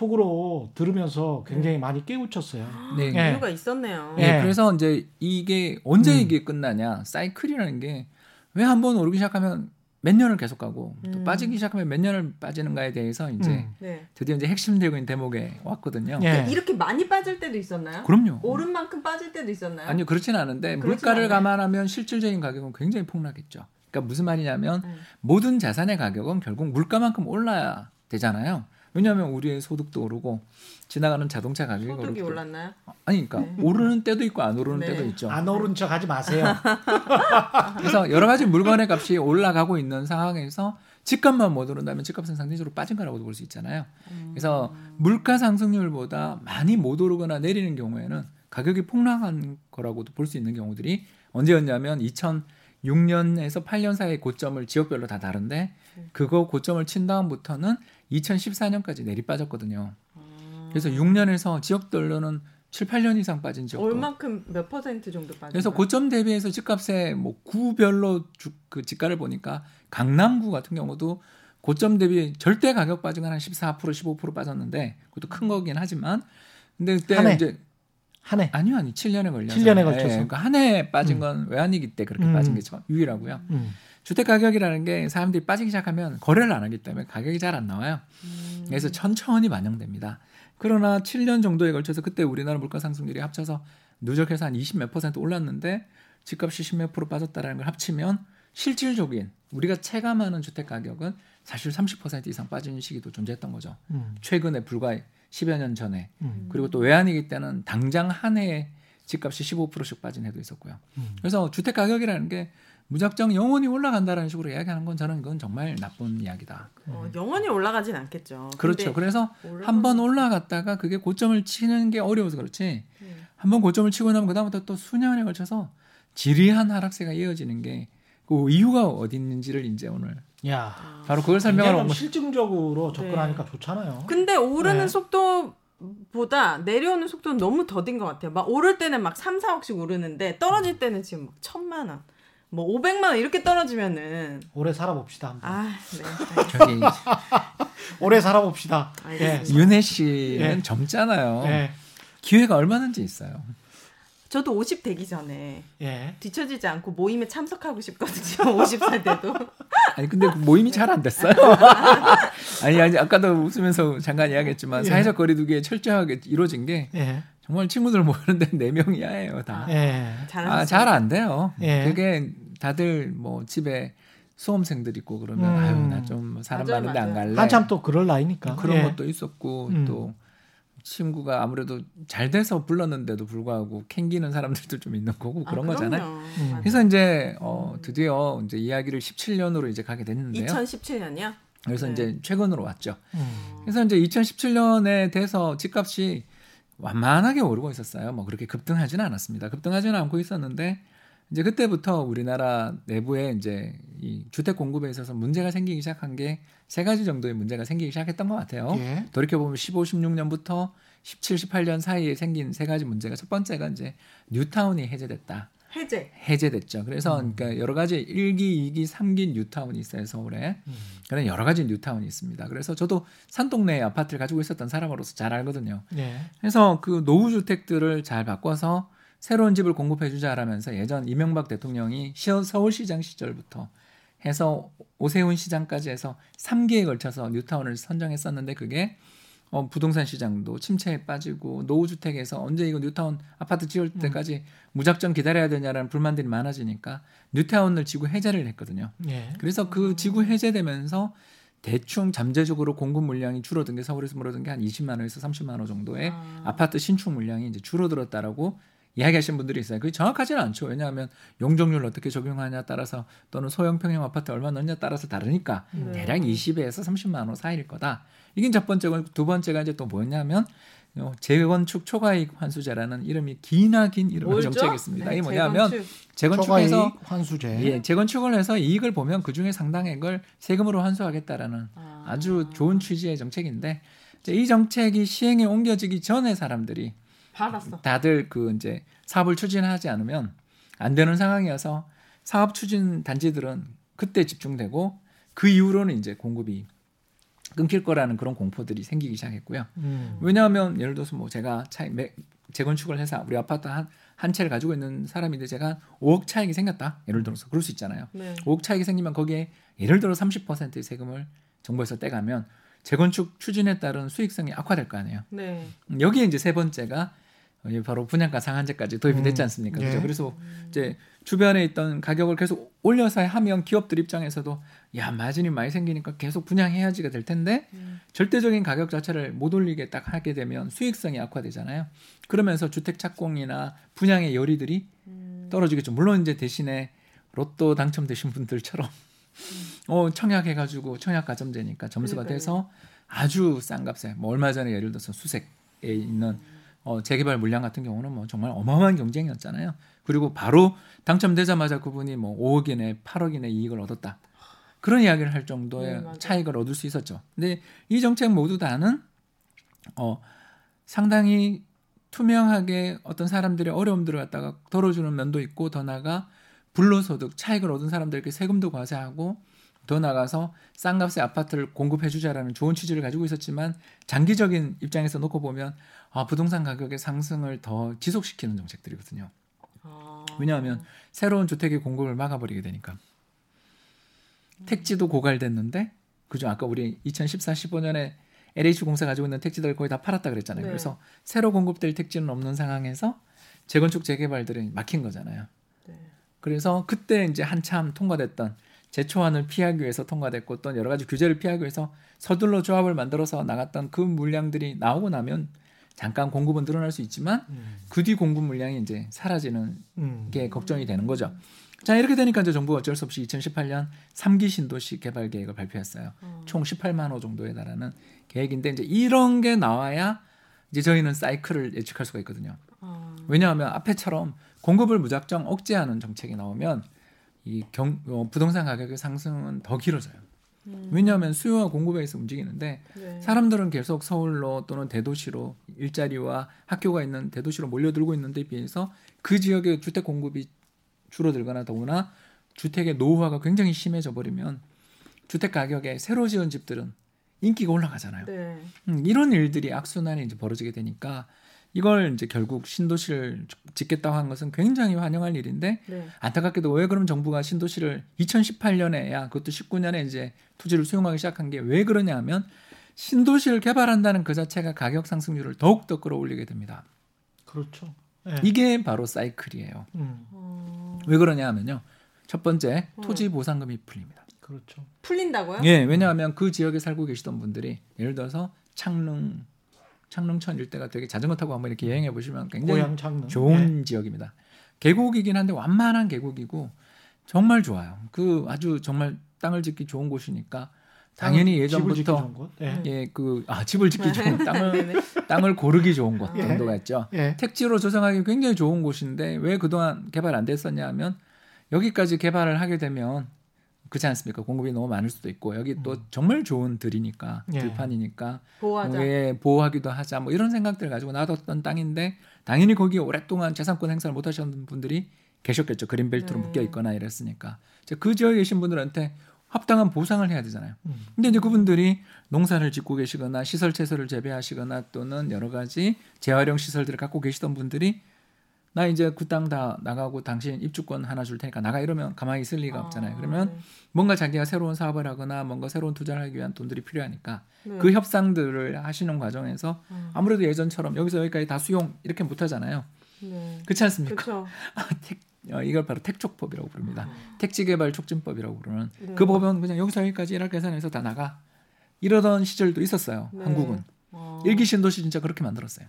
속으로 들으면서 굉장히 많이 깨우쳤어요. 네. 예. 이유가 있었네요. 예. 네, 그래서 이제 이게 언제 음. 이게 끝나냐 사이클이라는 게 왜 한 번 오르기 시작하면 몇 년을 계속 가고 또 음. 빠지기 시작하면 몇 년을 빠지는가에 대해서 이제 음. 네. 드디어 이제 핵심 되고 있는 대목에 왔거든요. 예. 이렇게 많이 빠질 때도 있었나요? 그럼요. 오른 만큼 빠질 때도 있었나요? 아니요 그렇지는 않은데 그렇진 물가를 않아요. 감안하면 실질적인 가격은 굉장히 폭락했죠. 그러니까 무슨 말이냐면 음. 모든 자산의 가격은 결국 물가만큼 올라야 되잖아요. 왜냐하면 우리의 소득도 오르고 지나가는 자동차 가격이 소득이 오르고 올랐나요? 아니 그러니까 오르는 때도 있고 안 오르는 네. 때도 있죠. 안 오른 척 하지 마세요. 그래서 여러 가지 물건의 값이 올라가고 있는 상황에서 집값만 못 오른다면 집값은 상대적으로 빠진 거라고도 볼 수 있잖아요. 그래서 물가 상승률보다 많이 못 오르거나 내리는 경우에는 가격이 폭락한 거라고도 볼 수 있는 경우들이 언제였냐면 2006년에서 8년 사이의 고점을 지역별로 다 다른데 그거 고점을 친 다음부터는 2014년까지 내리 빠졌거든요. 그래서 6년에서 지역별로는 7, 8년 이상 빠진 지역도 얼만큼 몇 퍼센트 정도 빠진 그래서 거예요? 고점 대비해서 집값의 뭐 구별로 주, 그 집가를 보니까 강남구 같은 경우도 고점 대비 절대 가격 빠진 건한14% 15% 빠졌는데 그것도 큰 거긴 하지만 근데 그때 한 해? 이제 한 해. 아니요 아니 7년에 걸려서 7년에 걸쳐서. 그러니까 한해 빠진 음. 건 외환위기 때 그렇게 음. 빠진 게참 유일하고요. 음. 주택 가격이라는 게 사람들이 빠지기 시작하면 거래를 안 하기 때문에 가격이 잘 안 나와요. 음. 그래서 천천히 반영됩니다. 그러나 7년 정도에 걸쳐서 그때 우리나라 물가 상승률이 합쳐서 누적해서 한 20 몇 퍼센트 올랐는데 집값이 10몇 프로 빠졌다라는 걸 합치면 실질적인 우리가 체감하는 주택 가격은 사실 30% 이상 빠진 시기도 존재했던 거죠. 음. 최근에 불과 10여 년 전에 음. 그리고 또 외환위기 때는 당장 한 해에 집값이 15%씩 빠진 해도 있었고요. 음. 그래서 주택 가격이라는 게 무작정 영원히 올라간다라는 식으로 이야기하는 건 저는 그건 정말 나쁜 이야기다. 어, 영원히 올라가진 않겠죠. 그렇죠. 그래서 올라가는- 한번 올라갔다가 그게 고점을 치는 게 어려워서 그렇지. 네. 한번 고점을 치고 나면 그다음부터 또 수년에 걸쳐서 지리한 하락세가 이어지는 게 그 이유가 어디 있는지를 이제 오늘 야. 바로 그걸 설명하러 온 거. 실증적으로 접근하니까 좋잖아요. 근데 오르는 네. 속도 보다 내려오는 속도는 너무 더딘 것 같아요. 막 오를 때는 막 3, 4억씩 오르는데 떨어질 때는 지금 막 천만 원, 뭐 500만 원 이렇게 떨어지면은 오래 살아봅시다. 한번. 아, 네. 저기 오래 살아봅시다. 예. 알겠습니다. 윤혜 씨는 예. 젊잖아요. 예. 기회가 얼마든지 있어요. 저도 50 되기 전에 예. 뒤처지지 않고 모임에 참석하고 싶거든요. 50살 때도. 아니 근데 그 모임이 잘 안 됐어요. 아니 아니 아까도 웃으면서 잠깐 이야기했지만 예. 사회적 거리두기에 철저하게 이루어진 게 예. 정말 친구들 모이는데 네 명이야예요 다. 예. 잘하셨어요. 아, 잘 안 돼요. 예. 그게 다들 뭐 집에 수험생들 있고 그러면 음. 아유 나 좀 사람 맞아요, 많은데 안 맞아요. 갈래. 한참 또 그럴 나이니까. 그런 예. 것도 있었고 음. 또 친구가 아무래도 잘 돼서 불렀는데도 불구하고 캥기는 사람들도 좀 있는 거고 아, 그런 거잖아요. 그럼요. 음. 그래서 이제 어 드디어 이제 이야기를 17년으로 이제 가게 됐는데요. 2017년이요? 그래서 네. 이제 최근으로 왔죠. 음. 그래서 이제 2017년에 돼서 집값이 완만하게 오르고 있었어요. 뭐 그렇게 급등하지는 않았습니다. 급등하지는 않고 있었는데 이제 그때부터 우리나라 내부에 이제 이 주택 공급에 있어서 문제가 생기기 시작한 게 세 가지 정도의 문제가 생기기 시작했던 것 같아요. 예. 돌이켜 보면 15, 16년부터 17, 18년 사이에 생긴 세 가지 문제가 첫 번째가 이제 뉴타운이 해제됐다. 해제. 해제됐죠. 그래서 그러니까 여러 가지 1기, 2기, 3기 뉴타운이 있어요, 서울에. 그런 여러 가지 뉴타운이 있습니다. 그래서 저도 산동네 아파트를 가지고 있었던 사람으로서 잘 알거든요. 예. 그래서 그 노후 주택들을 잘 바꿔서 새로운 집을 공급해 주자라면서 예전 이명박 대통령이 시- 서울시장 시절부터 해서 오세훈 시장까지 해서 3기에 걸쳐서 뉴타운을 선정했었는데 그게 어, 부동산 시장도 침체에 빠지고 노후 주택에서 언제 이거 뉴타운 아파트 지을 때까지 무작정 기다려야 되냐라는 불만들이 많아지니까 뉴타운을 지구 해제를 했거든요. 예. 그래서 그 지구 해제되면서 대충 잠재적으로 공급 물량이 줄어든 게 서울에서 물어든 게 한 20만 호에서 30만 호 정도의 아. 아파트 신축 물량이 이제 줄어들었다라고 이야기하시는 분들이 있어요. 그게 정확하지는 않죠. 왜냐하면 용적률 어떻게 적용하냐 따라서 또는 소형 평형 아파트 얼마 넣느냐 따라서 다르니까 네. 대략 20에서 30만 원 사이일 거다. 이게 첫 번째고 두 번째가 이제 또 뭐냐면 어, 재건축 초과이익 환수제라는 이름이 기나 긴 이름의 뭘죠? 정책이 있습니다. 네, 이게 뭐냐면 재건축. 초과이익 환수제. 예, 재건축을 해서 이익을 보면 그 중에 상당액을 세금으로 환수하겠다라는 아. 아주 좋은 취지의 정책인데 이제 이 정책이 시행에 옮겨지기 전에 사람들이 받았어. 다들 그 이제 사업을 추진하지 않으면 안 되는 상황이어서 사업 추진 단지들은 그때 집중되고 그 이후로는 이제 공급이 끊길 거라는 그런 공포들이 생기기 시작했고요. 음. 왜냐하면 예를 들어서 뭐 제가 차 매, 재건축을 해서 우리 아파트 한, 한 채를 가지고 있는 사람인데 제가 5억 차익이 생겼다. 예를 들어서 그럴 수 있잖아요. 네. 5억 차익이 생기면 거기에 예를 들어 30%의 세금을 정부에서 떼가면 재건축 추진에 따른 수익성이 악화될 거 아니에요. 네. 음, 여기에 이제 세 번째가 어, 바로 분양가 상한제까지 도입이 됐지 않습니까? 예. 그죠? 그래서 이제 주변에 있던 가격을 계속 올려서 하면 기업들 입장에서도 야 마진이 많이 생기니까 계속 분양해야지가 될 텐데 음. 절대적인 가격 자체를 못 올리게 딱 하게 되면 수익성이 악화되잖아요. 그러면서 주택 착공이나 분양의 열의들이 음. 떨어지겠죠. 물론 이제 대신에 로또 당첨되신 분들처럼 어 청약해가지고 청약 가점제니까 점수가 그러니까요. 돼서 아주 싼 값에 뭐 얼마 전에 예를 들어서 수색에 있는 어, 재개발 물량 같은 경우는 뭐 정말 어마어마한 경쟁이었잖아요. 그리고 바로 당첨되자마자 그분이 뭐 5억 이내 8억 이내 이익을 얻었다. 그런 이야기를 할 정도의 네. 차익을 얻을 수 있었죠. 근데 이 정책 모두 다는 어 상당히 투명하게 어떤 사람들의 어려움들을 갖다가 덜어주는 면도 있고 더 나아가 불로소득 차익을 얻은 사람들에게 세금도 과세하고 더 나가서 싼 값의 아파트를 공급해 주자라는 좋은 취지를 가지고 있었지만 장기적인 입장에서 놓고 보면 아, 부동산 가격의 상승을 더 지속시키는 정책들이거든요. 아. 왜냐하면 새로운 주택의 공급을 막아버리게 되니까 택지도 고갈됐는데 그죠 아까 우리 2014, 15년에 LH 공사 가지고 있는 택지들 거의 다 팔았다 그랬잖아요. 네. 그래서 새로 공급될 택지는 없는 상황에서 재건축 재개발들이 막힌 거잖아요. 네. 그래서 그때 이제 한참 통과됐던 제초안을 피하기 위해서 통과됐고 또 여러 가지 규제를 피하기 위해서 서둘러 조합을 만들어서 나갔던 그 물량들이 나오고 나면 잠깐 공급은 늘어날 수 있지만 음. 그뒤 공급 물량이 이제 사라지는 음. 게 걱정이 되는 거죠. 자 이렇게 되니까 이제 정부가 어쩔 수 없이 2018년 3기 신도시 개발 계획을 발표했어요. 총 18만 호 정도에 달하는 계획인데 이제 이런 게 나와야 이제 저희는 사이클을 예측할 수가 있거든요. 아. 왜냐하면 앞에처럼 공급을 무작정 억제하는 정책이 나오면 이 경, 어, 부동산 가격의 상승은 더 길어져요. 음. 왜냐하면 수요와 공급에 의해서 움직이는데 네. 사람들은 계속 서울로 또는 대도시로 일자리와 학교가 있는 대도시로 몰려들고 있는데 비해서 그 지역의 주택 공급이 줄어들거나 더구나 주택의 노후화가 굉장히 심해져 버리면 주택 가격에 새로 지은 집들은 인기가 올라가잖아요. 네. 음, 이런 일들이 악순환이 이제 벌어지게 되니까 이걸 이제 결국 신도시를 짓겠다고 한 것은 굉장히 환영할 일인데 네. 안타깝게도 왜 그럼 정부가 신도시를 2018년에야 그것도 19년에 이제 투지를 수용하기 시작한 게 왜 그러냐 하면 신도시를 개발한다는 그 자체가 가격 상승률을 더욱 더 끌어올리게 됩니다. 그렇죠. 예. 이게 바로 사이클이에요. 음. 어. 왜 그러냐 하면요. 첫 번째, 음. 토지 보상금이 풀립니다. 그렇죠. 풀린다고요? 예, 왜냐하면 그 지역에 살고 계시던 분들이 예를 들어서 창릉, 창릉천 일대가 되게 자전거 타고 한번 이렇게 여행해 보시면 굉장히 고향 창릉. 좋은 지역입니다. 계곡이긴 한데 완만한 계곡이고 정말 좋아요. 그 아주 정말 땅을 짓기 좋은 곳이니까 당연히 예. 집을 짓기 예전부터 좋은 곳. 예. 예, 그 아, 집을 짓기 좋은 땅을 네네. 땅을 고르기 좋은 곳 예. 정도가 있죠. 예. 택지로 조성하기 굉장히 좋은 곳인데 왜 그동안 개발 안 됐었냐 하면 여기까지 개발을 하게 되면 그렇지 않습니까? 공급이 너무 많을 수도 있고 여기 또 정말 좋은 들이니까 예. 들판이니까 보호하자. 예, 보호하기도 하자 뭐 이런 생각들 을 가지고 놔뒀던 땅인데 당연히 거기에 오랫동안 재산권 행사를 못 하셨던 분들이 계셨겠죠. 그린벨트로 네. 묶여 있거나 이랬으니까. 그 지역에 계신 분들한테 합당한 보상을 해야 되잖아요. 음. 근데 이제 그분들이 농사를 짓고 계시거나 시설 채소를 재배하시거나 또는 여러 가지 재활용 시설들을 갖고 계시던 분들이 나 이제 그 땅 다 나가고 당신 입주권 하나 줄 테니까 나가 이러면 가만히 있을 리가 없잖아요. 아, 그러면 네. 뭔가 자기가 새로운 사업을 하거나 뭔가 새로운 투자를 하기 위한 돈들이 필요하니까 네. 그 협상들을 하시는 과정에서 음. 아무래도 예전처럼 여기서 여기까지 다 수용 이렇게 못 하잖아요. 네. 그렇지 않습니까? 그렇죠. 택, 어, 이걸 바로 택촉법이라고 부릅니다. 택지개발 촉진법이라고 부르는 네. 그 법은 그냥 여기서 여기까지 일할 계산해서 다 나가 이러던 시절도 있었어요. 네. 한국은 어. 일기 신도시 진짜 그렇게 만들었어요.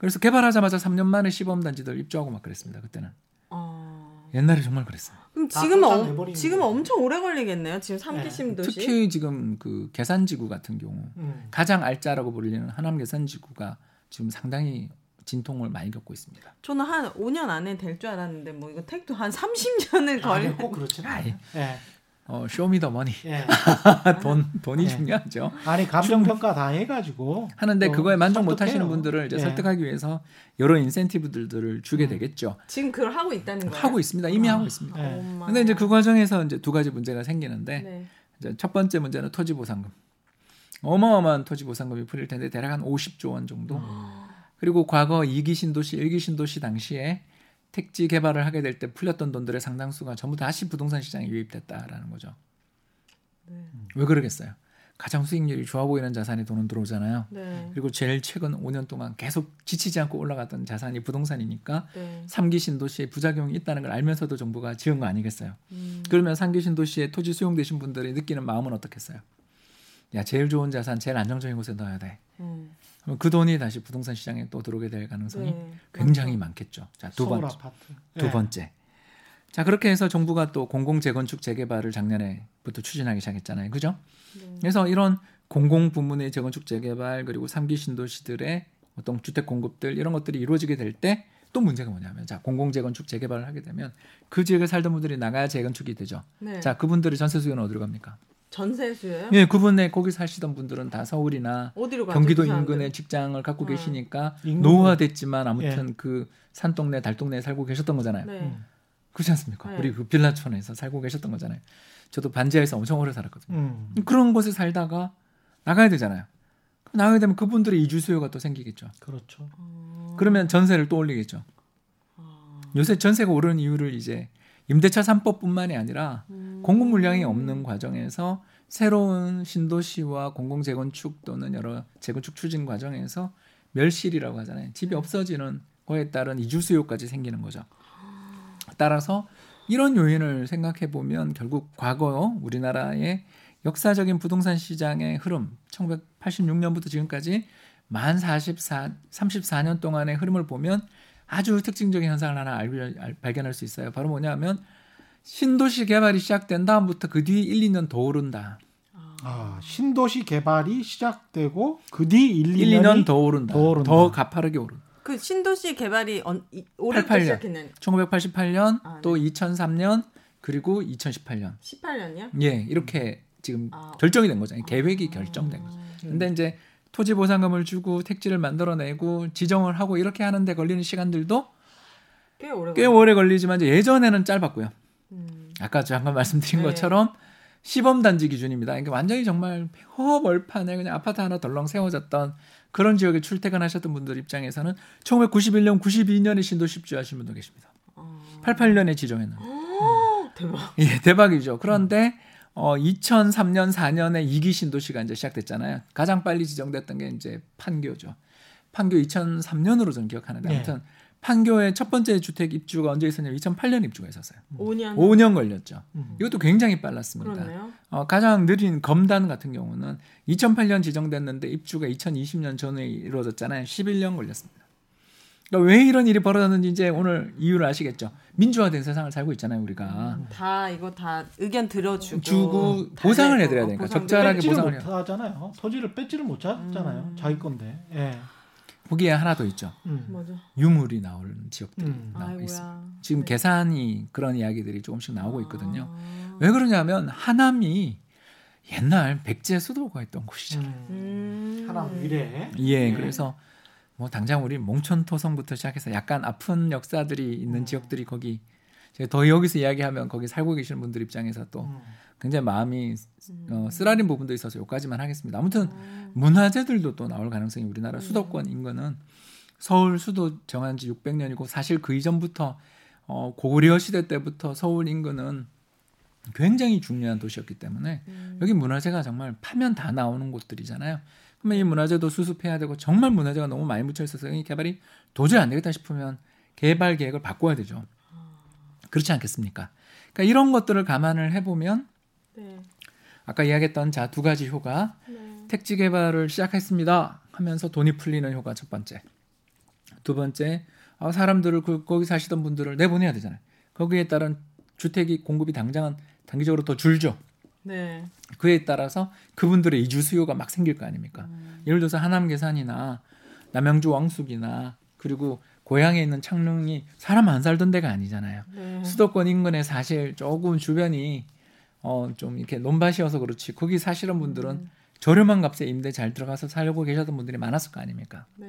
그래서 개발하자마자 3년 만에 시범 단지들 입주하고 막 그랬습니다. 그때는 어. 옛날에 정말 그랬어요. 그럼 다 지금은 지금은 거죠. 엄청 오래 걸리겠네요. 지금 삼기심 도시. 특히 지금 그 계산지구 같은 경우 음. 가장 알짜라고 불리는 하남 계산지구가 지금 상당히 진통을 많이 겪고 있습니다. 저는 한 5년 안에 될 줄 알았는데 뭐 이거 택도 한 30년을 아, 걸리. 꼭 그렇진. 않아요. 예. 어, 쇼미더머니 예. 돈 돈이 네. 중요하죠. 아니 감정 평가 다 해가지고 하는데 또 그거에 만족 못 설득해요. 하시는 분들을 이제 예. 설득하기 위해서 여러 인센티브들을 주게 되겠죠. 지금 그걸 하고 있다는 거예요. 하고 있습니다. 이미 하고 있습니다. 예. 엄마. 근데 이제 그 과정에서 이제 두 가지 문제가 생기는데 네. 이제 첫 번째 문제는 토지 보상금. 어마어마한 토지 보상금이 풀릴 텐데 대략 한 50조 원 정도. 그리고 과거 2기 신도시, 1기 신도시 당시에 택지 개발을 하게 될 때 풀렸던 돈들의 상당수가 전부 다시 부동산 시장에 유입됐다라는 거죠. 네. 왜 그러겠어요? 가장 수익률이 좋아 보이는 자산이 돈은 들어오잖아요. 네. 그리고 제일 최근 5년 동안 계속 지치지 않고 올라갔던 자산이 부동산이니까 네. 3기 신도시에 부작용이 있다는 걸 알면서도 정부가 지은 거 아니겠어요? 음. 그러면 3기 신도시에 토지 수용되신 분들이 느끼는 마음은 어떻겠어요? 야, 제일 좋은 자산, 제일 안정적인 곳에 넣어야 돼. 음. 그 돈이 다시 부동산 시장에 또 들어오게 될 가능성이 네. 굉장히 많겠죠. 자, 두 번째. 두 예. 번째. 자, 그렇게 해서 정부가 또 공공 재건축 재개발을 작년에부터 추진하기 시작했잖아요. 그죠? 네. 그래서 이런 공공 부문의 재건축 재개발 그리고 3기 신도시들의 어떤 주택 공급들 이런 것들이 이루어지게 될 때 또 문제가 뭐냐면 자, 공공 재건축 재개발을 하게 되면 그 지역에 살던 분들이 나가야 재건축이 되죠. 네. 자, 그분들의 전세 수요는 어디로 갑니까? 전세 수요요? 예, 그분의 거기 사시던 분들은 다 서울이나? 경기도? 인근에 직장을 갖고 어. 계시니까. 노후화됐지만 아무튼 그 산동네 달동네에 살고 계셨던 거잖아요. 네. 음. 그렇지 않습니까? 네. 우리 그 빌라촌에서 살고 계셨던 거잖아요. 저도 반지하에서 엄청 오래 살았거든요. 음. 그런 곳에 살다가 나가야 되잖아요. 그럼 나가게 되면 그분들의 이주 수요가 또 생기겠죠. 그렇죠. 어. 그러면 전세를 또 올리겠죠. 아. 요새 전세가 오르는 이유를 이제 임대차 3법뿐만이 아니라 음. 공급 물량이 없는 과정에서 새로운 신도시와 공공 재건축 또는 여러 재건축 추진 과정에서 멸실이라고 하잖아요. 집이 없어지는 거에 따른 이주 수요까지 생기는 거죠. 따라서 이런 요인을 생각해 보면 결국 과거 우리나라의 역사적인 부동산 시장의 흐름 1986년부터 지금까지 만 44, 34년 동안의 흐름을 보면 아주 특징적인 현상을 하나 알, 알- 발견할 수 있어요. 바로 뭐냐면 신도시 개발이 시작된 다음부터 그 뒤 1, 2년 더 오른다. 아 신도시 개발이 시작되고 그 뒤 1, 1, 2년이 2년 더 오른다. 더 오른다. 더 가파르게 오른다. 그 신도시 개발이 언, 이, 올해부터 88년. 시작했는 1988년 아, 네. 또 2003년 그리고 2018년. 18년이요? 예, 이렇게 지금 아. 결정이 된 거죠. 계획이 결정된 거죠. 근데 이제 토지 보상금을 주고 택지를 만들어내고 지정을 하고 이렇게 하는데 걸리는 시간들도 꽤 오래 꽤 오래 걸리지만 이제 예전에는 짧았고요. 음. 아까 잠깐 말씀드린 네. 것처럼 시범 단지 기준입니다. 그러니까 완전히 정말 허벌판에 그냥 아파트 하나 덜렁 세워졌던 그런 지역에 출퇴근하셨던 분들 입장에서는 1991년, 92년에 신도시 입주하신 분도 계십니다. 어. 88년에 지정했는데. 대박. 예, 대박이죠. 그런데 어 2003년 4년에 2기 신도시가 이제 시작됐잖아요. 가장 빨리 지정됐던 게 이제 판교죠. 판교 2003년으로 저는 기억하는데 네. 아무튼 판교의 첫 번째 주택 입주가 언제 있었냐면 2008년 입주가 있었어요. 5년. 5년 걸렸죠. 음. 이것도 굉장히 빨랐습니다. 그렇네요. 어, 가장 느린 검단 같은 경우는 2008년 지정됐는데 입주가 2020년 전에 이루어졌잖아요. 11년 걸렸습니다. 그러니까 왜 이런 일이 벌어졌는지 이제 오늘 이유를 아시겠죠. 민주화된 세상을 살고 있잖아요, 우리가. 다 이거 다 의견 들어주고 주고 다 보상을 해드려야 어, 되니까 보상도 적절하게 뺏지를 보상을 못 하잖아요. 토지를 뺏지를 못 하잖아요. 자기 건데. 예. 거기에 하나 더 있죠. 음. 유물이 나오는 지역들이 음. 나와 있어. 지금 네. 계산이 그런 이야기들이 조금씩 나오고 있거든요. 아. 왜 그러냐면 하남이 옛날 백제 수도가 있던 곳이죠. 음. 음. 하남 위례. 예, 네. 그래서 뭐 당장 우리 몽촌토성부터 시작해서 약간 아픈 역사들이 있는 음. 지역들이 거기 더 여기서 이야기하면 거기 살고 계시는 분들 입장에서 또 음. 굉장히 마음이 음. 어, 쓰라린 부분도 있어서 여기까지만 하겠습니다. 아무튼 어. 문화재들도 또 나올 가능성이 우리나라 음. 수도권 인근은 서울 수도 정한 지 600년이고 사실 그 이전부터 어, 고구려 시대 때부터 서울 인근은 굉장히 중요한 도시였기 때문에 음. 여기 문화재가 정말 파면 다 나오는 곳들이잖아요. 그러면 이 문화재도 수습해야 되고 정말 문화재가 너무 많이 묻혀 있어서 이 개발이 도저히 안 되겠다 싶으면 개발 계획을 바꿔야 되죠. 그렇지 않겠습니까? 그러니까 이런 것들을 감안을 해보면 네. 아까 이야기했던 자 두 가지 효과 네. 택지 개발을 시작했습니다 하면서 돈이 풀리는 효과 첫 번째 두 번째 아, 사람들을 그, 거기 사시던 분들을 내보내야 되잖아요 거기에 따른 주택이 공급이 당장은 단기적으로 더 줄죠 네. 그에 따라서 그분들의 이주 수요가 막 생길 거 아닙니까 예를 들어서 하남 계산이나 남양주 왕숙이나 그리고 고향에 있는 창릉이 사람 안 살던 데가 아니잖아요 네. 수도권 인근에 사실 조금 주변이 어 좀 이렇게 논밭이어서 그렇지 거기 사시는 분들은 음. 저렴한 값에 임대 잘 들어가서 살고 계셨던 분들이 많았을 거 아닙니까? 네.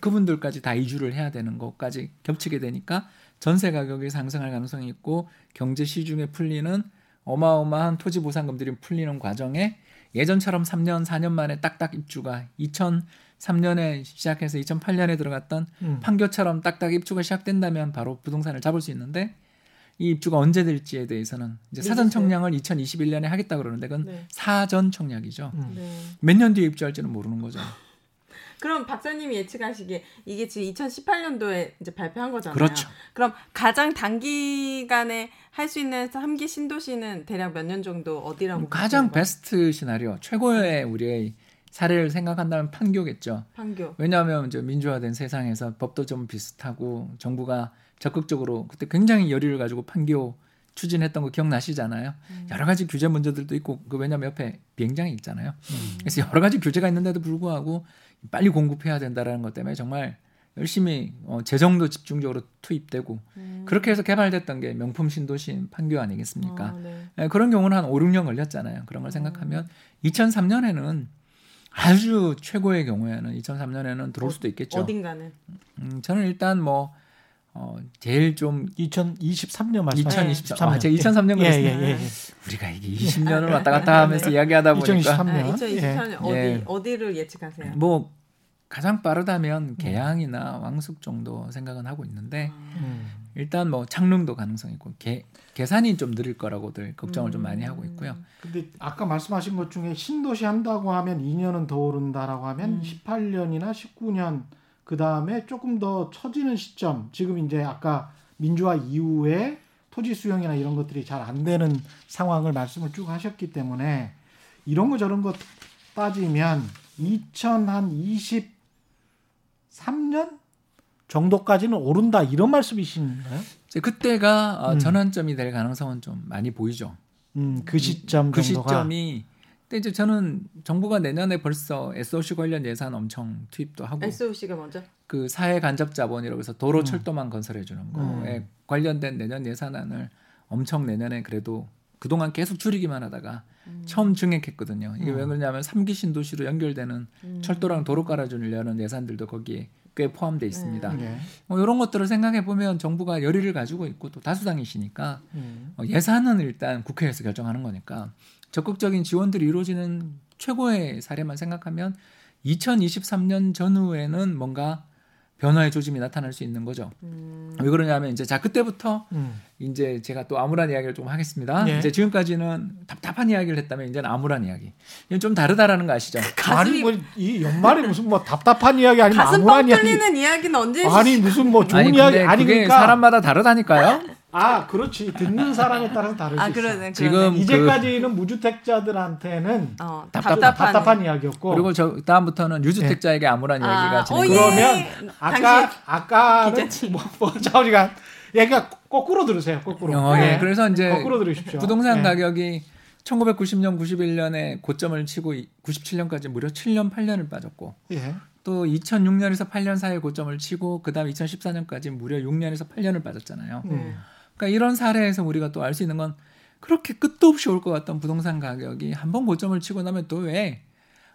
그분들까지 다 이주를 해야 되는 것까지 겹치게 되니까 전세 가격이 상승할 가능성이 있고 경제 시중에 풀리는 어마어마한 토지 보상금들이 풀리는 과정에 예전처럼 3년 4년 만에 딱딱 입주가 2003년에 시작해서 2008년에 들어갔던 음. 판교처럼 딱딱 입주가 시작된다면 바로 부동산을 잡을 수 있는데 이 입주가 언제 될지에 대해서는 이제 사전 미지수요. 청약을 2021년에 하겠다 그러는데 그건 네. 사전 청약이죠. 음. 네. 몇년 뒤에 입주할지는 모르는 거죠. 그럼 박사님이 예측하시기에 이게 지금 2018년도에 이제 발표한 거잖아요. 그렇죠. 그럼 가장 단기간에 할 수 있는 3기 신도시는 대략 몇 년 정도 어디라고 뭐 가장? 베스트 시나리오, 최고의 우리의 사례를 생각한다면 판교겠죠. 판교. 왜냐하면 이제 민주화된 세상에서 법도 좀 비슷하고 정부가 적극적으로 그때 굉장히 열의를 가지고 판교 추진했던 거 기억나시잖아요. 음. 여러 가지 규제 문제들도 있고 그 왜냐면 옆에 비행장이 있잖아요. 그래서 여러 가지 규제가 있는데도 불구하고 빨리 공급해야 된다라는 것 때문에 정말 열심히 어, 재정도 집중적으로 투입되고 음. 그렇게 해서 개발됐던 게 명품 신도시인 판교 아니겠습니까? 어, 네. 예, 그런 경우는 한 5, 6년 걸렸잖아요. 그런 걸 생각하면 2003년에는 아주 최고의 경우에는 2003년에는 들어올 수도 있겠죠. 어딘가는. 음, 저는 일단 뭐 어, 제일 좀 2023년 말씀하시죠? 2023, 아, 제가 2003년 예, 그랬어요. 예, 예, 예. 우리가 이게 20년을 왔다 갔다 하면서 이야기하다 보니까 2023 아, 년. 2024년 어디 예. 어디를 예측하세요? 뭐 가장 빠르다면 계양이나 왕숙 정도 생각은 하고 있는데 음. 일단 뭐 창릉도 가능성이 있고 개, 계산이 좀 느릴 거라고들 걱정을 좀 음. 많이 하고 있고요. 근데 아까 말씀하신 것 중에 신도시 한다고 하면 2년은 더 오른다라고 하면 음. 18년이나 19년 그 다음에 조금 더 처지는 시점 지금 이제 아까 민주화 이후에 토지 수용이나 이런 것들이 잘 안 되는 상황을 말씀을 쭉 하셨기 때문에 이런 거 저런 거 따지면 2023년 정도까지는 오른다 이런 말씀이신가요? 그때가 어, 음. 전환점이 될 가능성은 좀 많이 보이죠. 음, 그 시점 그 정도가 시점이 근데 이제 저는 정부가 내년에 벌써 SOC 관련 예산 엄청 투입도 하고 SOC가 먼저. 그 사회 간접 자본이라고 해서 도로 음. 철도만 건설해 주는 거에 음. 관련된 내년 예산안을 엄청 내년에 그래도 그동안 계속 줄이기만 하다가 음. 처음 증액했거든요. 이게 음. 왜 그러냐면 삼기 신도시로 연결되는 음. 철도랑 도로 깔아주려는 예산들도 거기에 꽤 포함돼 있습니다. 예. 뭐 이런 것들을 생각해 보면 정부가 열의를 가지고 있고 또 다수당이시니까 음. 어, 예산은 일단 국회에서 결정하는 거니까 적극적인 지원들이 이루어지는 최고의 사례만 생각하면 2023년 전후에는 뭔가 변화의 조짐이 나타날 수 있는 거죠. 음. 왜 그러냐면 이제 자 그때부터 음. 이제 제가 또 암울한 이야기를 좀 하겠습니다. 예. 이제 지금까지는 답답한 이야기를 했다면 이제는 암울한 이야기. 이건 좀 다르다라는 거 아시죠? 아니 뭐이 연말에 무슨 뭐 답답한 이야기 아니면 가슴 암울한 뻥 이야기 뚫리는 이야기는 언제 아니 무슨 뭐 좋은 아니 이야기 아니 그게 그러니까 사람마다 다르다니까요. 아 그렇지 듣는 사람에 따라서 다를 수아 있어. 그러네. 지금. 이제까지는 무주택자들한테는 어, 답답한- 답답한, 이야기였고 그리고 저 다음부터는 유주택자에게 암울한 이야기가 아, 진행. 어, 예. 그러면 아까 아까는 기자님. 뭐, 뭐 좌우지간 얘가 거꾸로 들으세요 거꾸로 어, 예. 네. 그래서 이제 거꾸로 들으십시오 부동산 네. 가격이 1990년, 91년에 고점을 치고 97년까지 무려 7년, 8년을 빠졌고 예. 또 2006년에서 8년 사이에 고점을 치고 그다음 2014년까지 무려 6년에서 8년을 빠졌잖아요. 음. 그러니까 이런 사례에서 우리가 또 알 수 있는 건 그렇게 끝도 없이 올 것 같던 부동산 가격이 한 번 고점을 치고 나면 또 왜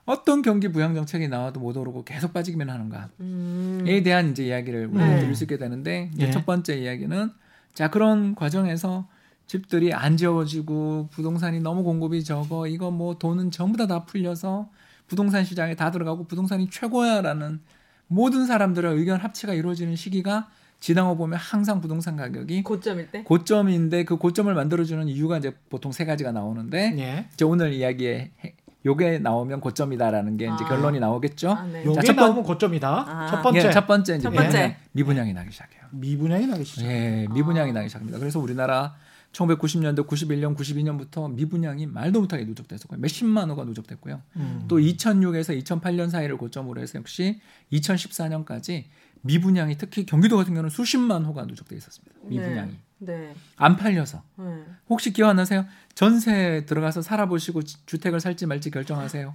어떤 경기 부양 정책이 나와도 못 오르고 계속 빠지기만 하는가에 음. 대한 이제 이야기를 우리가 네. 들을 수 있게 되는데 예. 첫 번째 이야기는 자 그런 과정에서 집들이 안 지어지고 부동산이 너무 공급이 적어 이거 뭐 돈은 전부 다다 풀려서 부동산 시장에 다 들어가고 부동산이 최고야라는 모든 사람들의 의견 합치가 이루어지는 시기가 지나고 보면 항상 부동산 가격이 고점일 때. 고점인데 그 고점을 만들어주는 이유가 이제 보통 세 가지가 나오는데 예. 이제 오늘 이야기에 해- 요게 나오면 고점이다라는 게 이제 아. 결론이 나오겠죠. 아, 네. 요게 첫 번- 나오면 고점이다. 아. 첫 번째 예, 첫 번째 이제 첫 번째. 뭐냐면 미분양이 나기 시작해요. 미분양이 나기 시작. 예, 미분양이 나기 시작합니다. 그래서 우리나라 1990년대, 91년, 92년부터 미분양이 말도 못하게 누적됐었고요. 몇십만 호가 누적됐고요. 음. 또 2006에서 2008년 사이를 고점으로 해서 역시 2014년까지 미분양이 특히 경기도 같은 경우는 수십만 호가 누적돼 있었습니다. 미분양이 네. 안 팔려서 네. 혹시 기억 안 나세요? 전세 들어가서 살아보시고 지- 주택을 살지 말지 결정하세요.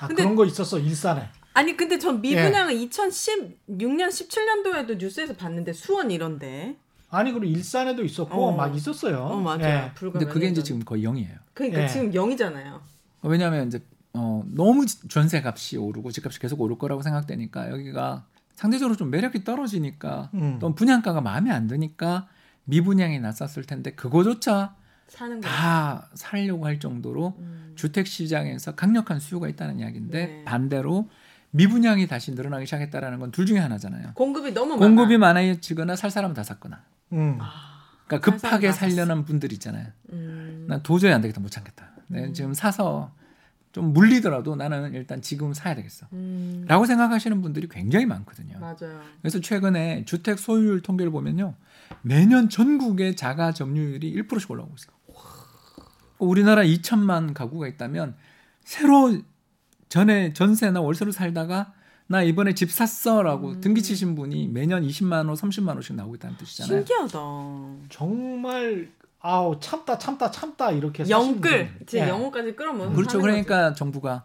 아, 근데- 그런 거 있었어 일산에. 아니 근데 전 예. 미분양을 2016년 17년도에도 뉴스에서 봤는데 수원 이런데. 아니 그리고 일산에도 있었고 어. 막 있었어요. 어 맞아요. 예. 근데 몇 그게 년 이제 전. 지금 거의 0이에요. 그러니까 예. 지금 0이잖아요. 왜냐하면 이제 어, 너무 지- 전세 값이 오르고 집값이 계속 오를 거라고 생각되니까 여기가 상대적으로 좀 매력이 떨어지니까 음. 또 분양가가 마음에 안 드니까 미분양이 났었을 텐데 그거조차. 다 살려고 할 정도로 음. 주택 시장에서 강력한 수요가 있다는 이야기인데 네. 반대로 미분양이 다시 늘어나기 시작했다라는 건 둘 중에 하나잖아요. 공급이 너무 공급이 많아. 많아지거나 살 사람은 다 샀거나. 음. 그러니까 살 사람 급하게. 살려는 분들 있잖아요. 음. 난 도저히 안 되겠다 못 참겠다. 내 지금 사서 좀 물리더라도 나는 일단 지금 사야 되겠어. 음. 라고 생각하시는 분들이 굉장히 많거든요. 맞아요. 그래서 최근에 주택 소유율 통계를 보면요. 매년 전국의 자가 점유율이 1%씩 올라오고 있어요. 우리나라 2천만 가구가 있다면 새로 전에 전세나 월세로 살다가 나 이번에 집 샀어라고 등기 치신 분이 매년 20만 원, 30만 원씩 나오고 있다는 뜻이잖아요. 신기하다. 정말 아우 참다 참다 참다 이렇게 영끌. 분들. 제 예. 영어까지 끌어모아서 그렇죠. 그러니까 정부가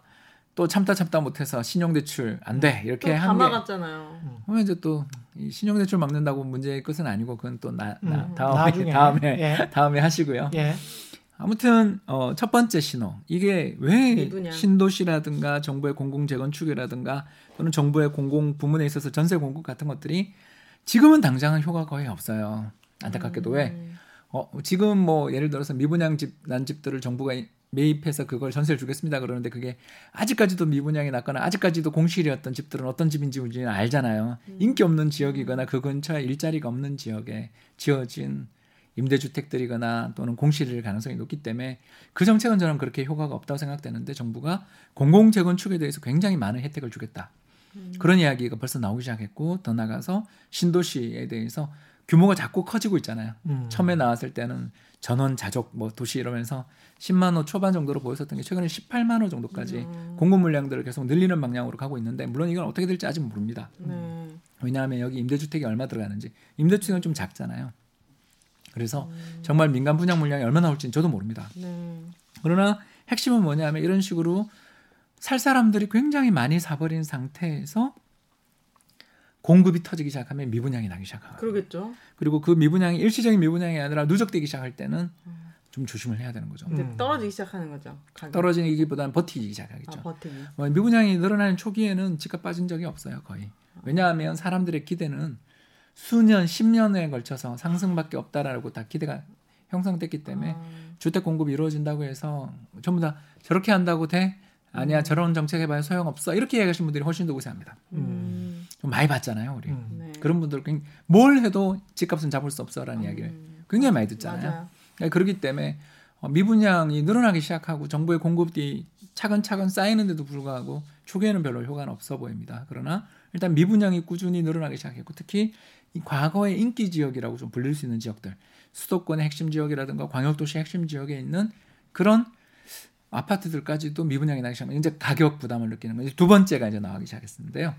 또 참다 참다 못해서 신용대출 안 돼 이렇게. 또한 게. 담아갔잖아요. 그러면 이제 또이 신용대출 막는다고 문제의 것은 아니고 그건 또 나, 나- 음, 다음에 나중에. 다음에 예. 다음에 하시고요. 예. 아무튼 어, 첫 번째 신호 이게 왜. 신도시라든가 정부의 공공 재건축이라든가 또는 정부의 공공 부문에 있어서 전세 공급 같은 것들이 지금은 당장은 효과가 거의 없어요. 안타깝게도 왜 음. 어, 지금 뭐 예를 들어서 미분양 집 난 집들을 정부가 이- 매입해서 그걸 전세를 주겠습니다 그러는데 그게 아직까지도 미분양이 났거나 아직까지도 공실이었던 집들은 어떤 집인지 우리는 알잖아요. 인기 없는 지역이거나 그 근처에 일자리가 없는 지역에 지어진 임대주택들이거나 또는 공실일 가능성이 높기 때문에 그 정책은 저는 그렇게 효과가 없다고 생각되는데 정부가 공공 재건축에 대해서 굉장히 많은 혜택을 주겠다. 그런 이야기가 벌써 나오기 시작했고 더 나가서 신도시에 대해서 규모가 자꾸 커지고 있잖아요. 음. 처음에 나왔을 때는 전원 자족 뭐 도시 이러면서 10만 호 초반 정도로 보였었던 게 최근에 18만 호 정도까지 공급 물량들을 계속 늘리는 방향으로 가고 있는데 물론 이건 어떻게 될지 아직 모릅니다. 네. 왜냐하면 여기 임대주택이 얼마 들어가는지 임대주택은 좀 작잖아요. 그래서 정말 민간 분양 물량이 얼마 나 올지는 저도 모릅니다. 네. 그러나 핵심은 뭐냐면 이런 식으로 살 사람들이 굉장히 많이 사버린 상태에서 공급이 터지기 시작하면 미분양이 나기 시작하고 그러겠죠. 그리고 그 미분양이 일시적인 미분양이 아니라 누적되기 시작할 때는 좀 조심을 해야 되는 거죠. 음. 떨어지기 시작하는 거죠. 가격. 떨어지기보다는 버티기 아, 시작하겠죠. 버티기. 뭐 미분양이 늘어나는 초기에는 집값 빠진 적이 없어요 거의. 왜냐하면 사람들의 기대는 수년, 10년에 걸쳐서 상승밖에 없다라고 다 기대가 형성됐기 때문에 아, 주택 공급이 이루어진다고 해서 전부 다 저렇게 한다고 돼? 아니야 저런 정책 해봐야 소용없어 이렇게 얘기하시는 분들이 훨씬 더 우세합니다. 음. 좀 많이 봤잖아요 우리. 음. 네. 그런 분들 굉장히 뭘 해도 집값은 잡을 수 없어라는 이야기를 음. 굉장히 많이 듣잖아요. 네, 그렇기 때문에 어, 미분양이 늘어나기 시작하고 정부의 공급이 차근차근 쌓이는데도 불구하고 초기에는 별로 효과는 없어 보입니다. 그러나 일단 미분양이 꾸준히 늘어나기 시작했고 특히 이 과거의 인기 지역이라고 좀 불릴 수 있는 지역들 수도권의 핵심 지역이라든가 광역도시 핵심 지역에 있는 그런 아파트들까지도 미분양이 나기 시작하면 이제 가격 부담을 느끼는 거죠. 두 번째가 이제 나오기 시작했는데요.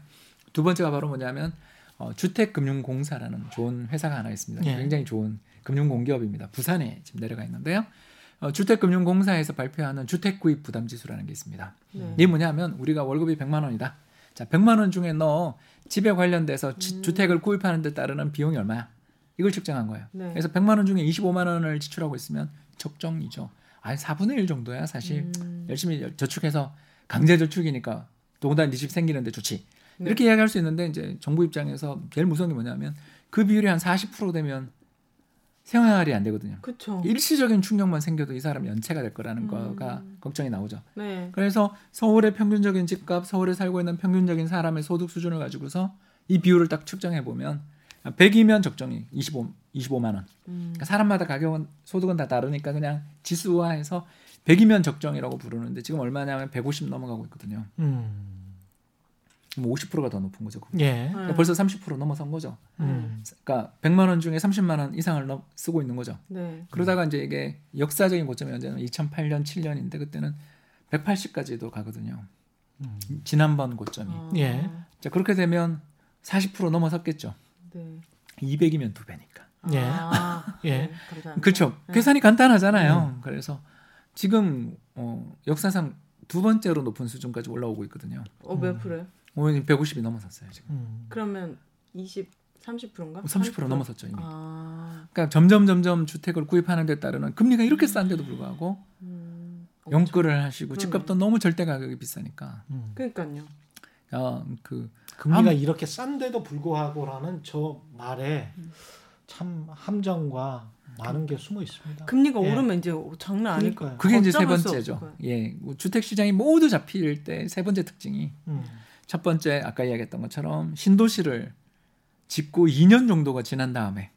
두 번째가 바로 뭐냐면 어, 주택금융공사라는 좋은 회사가 하나 있습니다. 예. 굉장히 좋은 금융공기업입니다. 부산에 지금 내려가 있는데요. 어, 주택금융공사에서 발표하는 주택구입 부담지수라는 게 있습니다. 네. 이게 뭐냐면 우리가 월급이 100만 원이다. 자, 100만 원 중에 너 집에 관련돼서 지- 주택을 구입하는 데 따르는 비용이 얼마야? 이걸 측정한 거예요. 네. 그래서 100만 원 중에 25만 원을 지출하고 있으면 적정이죠. 아니 4분의 1 정도야 사실. 음. 열심히 저축해서 강제 저축이니까 더군다나 네집 생기는데 좋지. 네. 이렇게 이야기할 수 있는데 이제 정부 입장에서 제일 무서운 게 뭐냐면 그 비율이 한 40% 되면 생활이 안 되거든요. 그쵸. 일시적인 충격만 생겨도 이 사람 연체가 될 거라는 음. 거가 걱정이 나오죠. 네. 그래서 서울의 평균적인 집값, 서울에 살고 있는 평균적인 사람의 소득 수준을 가지고서 이 비율을 딱 측정해 보면 100이면 적정이 25 25만 원. 음. 그러니까 사람마다 가격은 소득은 다 다르니까 그냥 지수화해서 100이면 적정이라고 부르는데 지금 얼마냐면 150 넘어가고 있거든요. 음. 그럼 50%가 더 높은 거죠. 예. 그러니까 벌써 30% 넘어선 거죠. 음. 그러니까 100만 원 중에 30만 원 이상을 넘- 쓰고 있는 거죠. 네. 그러다가 이제 이게 역사적인 고점이 언제는 2008년, 7년인데 그때는 180까지도 가거든요. 음. 지난번 고점이. 아, 예. 자 그렇게 되면 40% 넘어섰겠죠. 네. 200이면 두 배니까. 예. 아, 예. 네, 않나요? 그렇죠. 네. 계산이 간단하잖아요. 그래서 지금 어, 역사상 두 번째로 높은 수준까지 올라오고 있거든요. 어, 몇 프로요? 오늘 150이 넘어섰어요 지금. 음. 그러면 20, 30%인가? 30% 넘어섰죠 이미. 아, 그러니까 점점 점점 주택을 구입하는 데 따르는 금리가 이렇게 싼데도 불구하고 음, 연끌을 하시고 그러네. 집값도 너무 절대 가격이 비싸니까 음. 그러니까요. 어, 그 금리가 함- 이렇게 싼데도 불구하고라는 저 말에 참 함정과 많은 게 숨어 있습니다. 금리가 예. 오르면 이제 장난 아닐. 거예요. 그게 이제 세 번째죠. 예, 주택 시장이 모두 잡힐 때 세 번째 특징이 음. 첫 번째 아까 이야기했던 것처럼 신도시를 짓고 2년 정도가 지난 다음에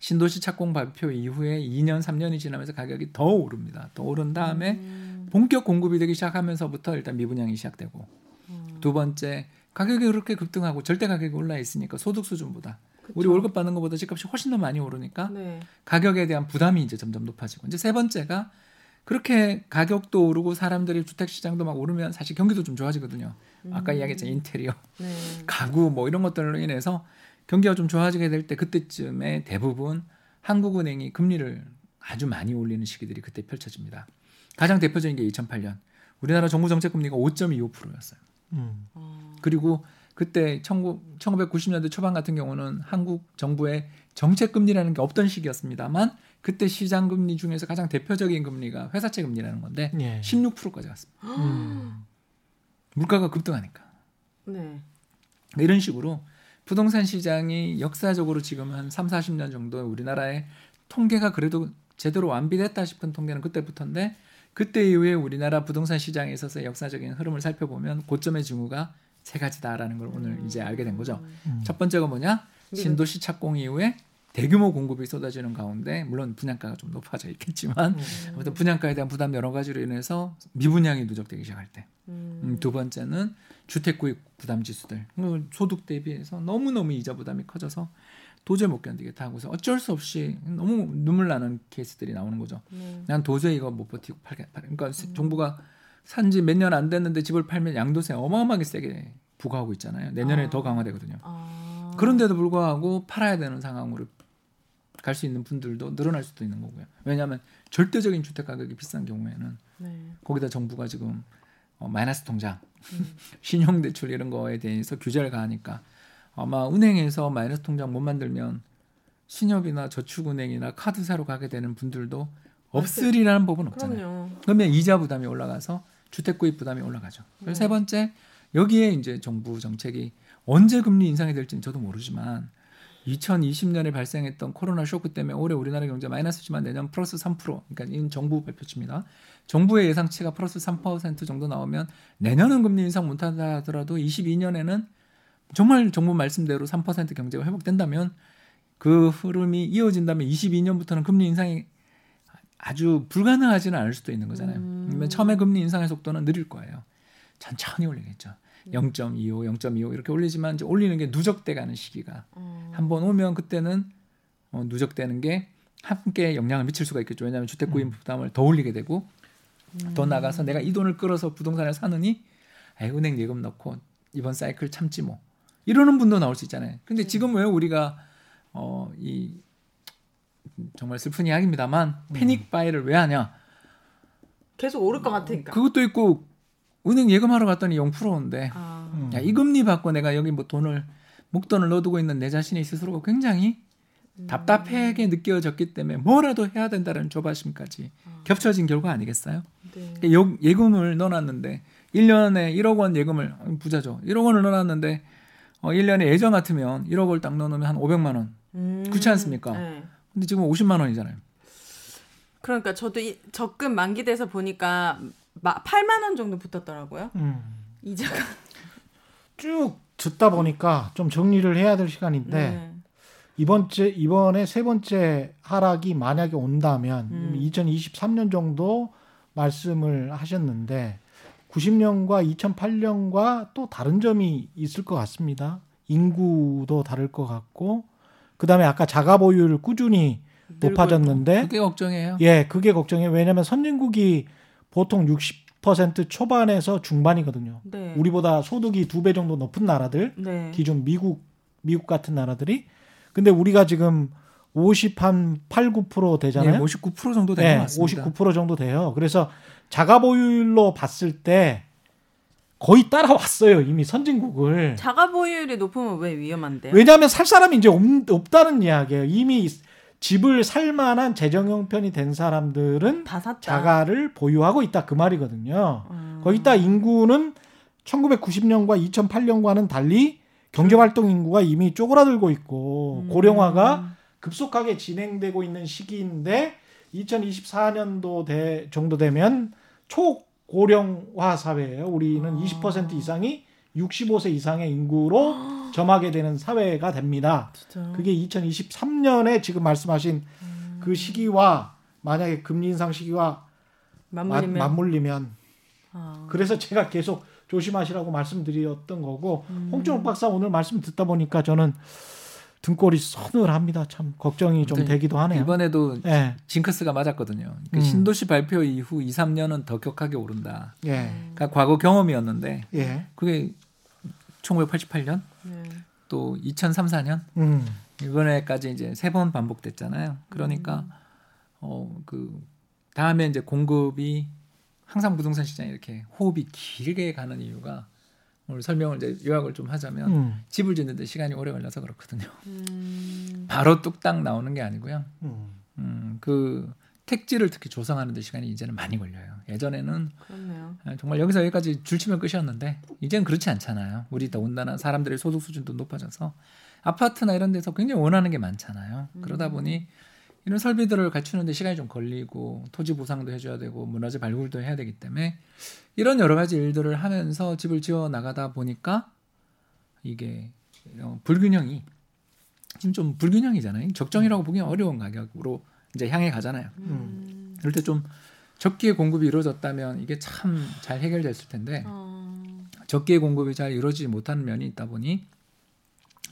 신도시 착공 발표 이후에 2년 3년이 지나면서 가격이 더 오릅니다. 더 오른 다음에 음, 본격 공급이 되기 시작하면서부터 일단 미분양이 시작되고 음. 두 번째 가격이 그렇게 급등하고 절대 가격이 올라 있으니까 소득 수준보다 그쵸. 우리 월급 받는 것보다 집값이 훨씬 더 많이 오르니까 네. 가격에 대한 부담이 이제 점점 높아지고 이제 세 번째가 그렇게 가격도 오르고 사람들이 주택 시장도 막 오르면 사실 경기도 좀 좋아지거든요. 아까 음. 이야기했죠 인테리어, 네. 가구 뭐 이런 것들로 인해서 경기가 좀 좋아지게 될 때 그때쯤에 대부분 한국은행이 금리를 아주 많이 올리는 시기들이 그때 펼쳐집니다. 가장 대표적인 게 2008년 우리나라 정부 정책 금리가 5.25%였어요. 음. 어, 그리고 그때 1990년대 초반 같은 경우는 한국 정부의 정책 금리라는 게 없던 시기였습니다만 그때 시장 금리 중에서 가장 대표적인 금리가 회사채 금리라는 건데 예. 16%까지 갔습니다. 음. 물가가 급등하니까. 네. 이런 식으로 부동산 시장이 역사적으로 지금 한 3, 40년 정도 우리나라의 통계가 그래도 제대로 완비됐다 싶은 통계는 그때부터인데 그때 이후에 우리나라 부동산 시장에 있어서 역사적인 흐름을 살펴보면 고점의 징후가 세 가지다라는 걸 오늘 이제 알게 된 거죠. 음. 첫 번째가 뭐냐? 네. 신도시 착공 이후에 대규모 공급이 쏟아지는 가운데 물론 분양가가 좀 높아져 있겠지만 음. 아무튼 분양가에 대한 부담 여러 가지로 인해서 미분양이 누적되기 시작할 때. 음. 음, 두 번째는 주택 구입 부담 지수들. 뭐 소득 대비해서 너무 너무 이자 부담이 커져서 도저히 못 견디겠다 하고서 어쩔 수 없이 너무 눈물 나는 케이스들이 나오는 거죠. 네. 난 도저히 이거 못 버티고 팔겠다. 그러니까 음. 정부가 산지 몇 년 안 됐는데 집을 팔면 양도세 어마어마하게 세게 부과하고 있잖아요. 내년에 아. 더 강화되거든요. 아. 그런데도 불구하고 팔아야 되는 상황으로 갈 수 있는 분들도 늘어날 수도 있는 거고요. 왜냐하면 절대적인 주택 가격이 비싼 경우에는 네. 거기다 정부가 지금 어, 마이너스 통장, 음. 신용 대출 이런 거에 대해서 규제를 가하니까 아마 은행에서 마이너스 통장 못 만들면 신협이나 저축은행이나 카드사로 가게 되는 분들도 없으리라는 법은 없잖아요. 그럼요. 그러면 이자 부담이 올라가서 주택 구입 부담이 올라가죠. 그래서 세 번째 여기에 이제 정부 정책이 언제 금리 인상이 될지는 저도 모르지만 2020년에 발생했던 코로나 쇼크 때문에 올해 우리나라 경제 마이너스지만 내년 플러스 3% 그러니까 이 정부 발표치입니다. 정부의 예상치가 플러스 3% 정도 나오면 내년은 금리 인상 못한다 하더라도 22년에는 정말 정부 말씀대로 3% 경제가 회복된다면 그 흐름이 이어진다면 22년부터는 금리 인상이 아주 불가능하지는 않을 수도 있는 거잖아요. 음. 처음에 금리 인상의 속도는 느릴 거예요. 천천히 올리겠죠. 0.25, 0.25 이렇게 올리지만 이제 올리는 게 누적돼 가는 시기가 어. 한번 오면 그때는 어, 누적되는 게 함께 영향을 미칠 수가 있겠죠. 왜냐하면 주택 구입 부담을 더 올리게 되고 더 나가서 내가 이 돈을 끌어서 부동산을 사느니 아이 은행 예금 넣고 이번 사이클 참지 뭐 이러는 분도 나올 수 있잖아요. 근데 지금 왜 우리가 어이 정말 슬픈 이야기입니다만 패닉 바이를 왜 하냐? 계속 오를 것 같으니까. 그것도 있고 은행 예금하러 갔더니 0%인데 아. 음. 야, 이 금리 받고 내가 여기 뭐 돈을 목돈을 넣어두고 있는 내 자신이 스스로가 굉장히 답답하게 느껴졌기 때문에 뭐라도 해야 된다는 조바심까지 겹쳐진 결과 아니겠어요? 네. 그러니까 요- 예금을 넣어놨는데 1년에 1억 원 예금을 아, 부자죠. 1억 원을 넣어놨는데 어, 1년에 예전 같으면 1억 원을 딱 넣어놓으면 한 500만 원. 음. 그렇지 않습니까? 네. 근데 지금 50만 원이잖아요. 그러니까 저도 이, 적금 만기돼서 보니까 마, 8만 원 정도 붙었더라고요. 음. 이자가. 쭉 듣다 보니까 좀 정리를 해야 될 시간인데 네. 이번 째 이번에 세 번째 하락이 만약에 온다면 음. 2023년 정도 말씀을 하셨는데 90년과 2008년과 또 다른 점이 있을 것 같습니다. 인구도 다를 것 같고 그다음에 아까 자가 보유율 꾸준히 높아졌는데 그게 걱정이에요. 예, 그게 걱정이에요. 왜냐하면 선진국이 보통 60% 초반에서 중반이거든요. 네. 우리보다 소득이 두 배 정도 높은 나라들 네. 기준 미국 미국 같은 나라들이 근데 우리가 지금 50한 8, 9% 되잖아요. 예, 59% 정도 된것 네, 같습니다. 59% 정도 돼요. 그래서 자가 보유율로 봤을 때 거의 따라왔어요. 이미 선진국을. 자가 보유율이 높으면 왜 위험한데요? 왜냐하면 살 사람이 이제 없, 없다는 이야기예요. 이미 집을 살 만한 재정 형편이 된 사람들은. 자가를 보유하고 있다 그 말이거든요. 음. 거기다 인구는 1990년과 2008년과는 달리 경제 활동 인구가 이미 쪼그라들고 있고 음. 고령화가 급속하게 진행되고 있는 시기인데 2024년도 대, 정도 되면 초 고령화 사회예요. 우리는 아. 20% 이상이 65세 이상의 인구로 점하게 되는 사회가 됩니다. 진짜. 그게 2023년에 지금 말씀하신 음. 그 시기와 만약에 금리 인상 시기와 맞- 맞물리면 맞물리면 아. 그래서 제가 계속 조심하시라고 말씀드렸던 거고 음. 홍준욱 박사 오늘 말씀 듣다 보니까 저는 등골이 서늘합니다. 참 걱정이 좀 네, 되기도 하네요. 이번에도 예, 징크스가 맞았거든요. 그 음. 신도시 발표 이후 2, 3년은 더 격하게 오른다. 예, 그러니까 과거 경험이었는데 예, 그게 1988년 네. 또 2003, 4년 음, 이번에까지 이제 세 번 반복됐잖아요. 그러니까 어그 다음에 이제 공급이 항상 부동산 시장이 이렇게 호흡이 길게 가는 이유가 오늘 설명을 이제 요약을 좀 하자면 음, 집을 짓는데 시간이 오래 걸려서 그렇거든요. 음. 바로 뚝딱 나오는 게 아니고요. 음. 음, 그 택지를 특히 조성하는 데 시간이 이제는 많이 걸려요. 예전에는 그렇네요. 정말 여기서 여기까지 줄치면 끝이었는데 이제는 그렇지 않잖아요. 우리 더군다나 사람들의 소득 수준도 높아져서 아파트나 이런 데서 굉장히 원하는 게 많잖아요. 그러다 보니 이런 설비들을 갖추는데 시간이 좀 걸리고 토지 보상도 해줘야 되고 문화재 발굴도 해야 되기 때문에 이런 여러 가지 일들을 하면서 집을 지어 나가다 보니까 이게 어, 불균형이 지금 좀 불균형이잖아요. 적정이라고 보기 어려운 가격으로 이제 향해 가잖아요. 음. 그럴 때 좀 적기에 공급이 이루어졌다면 이게 참 잘 해결됐을 텐데 어. 적기에 공급이 잘 이루어지지 못하는 면이 있다 보니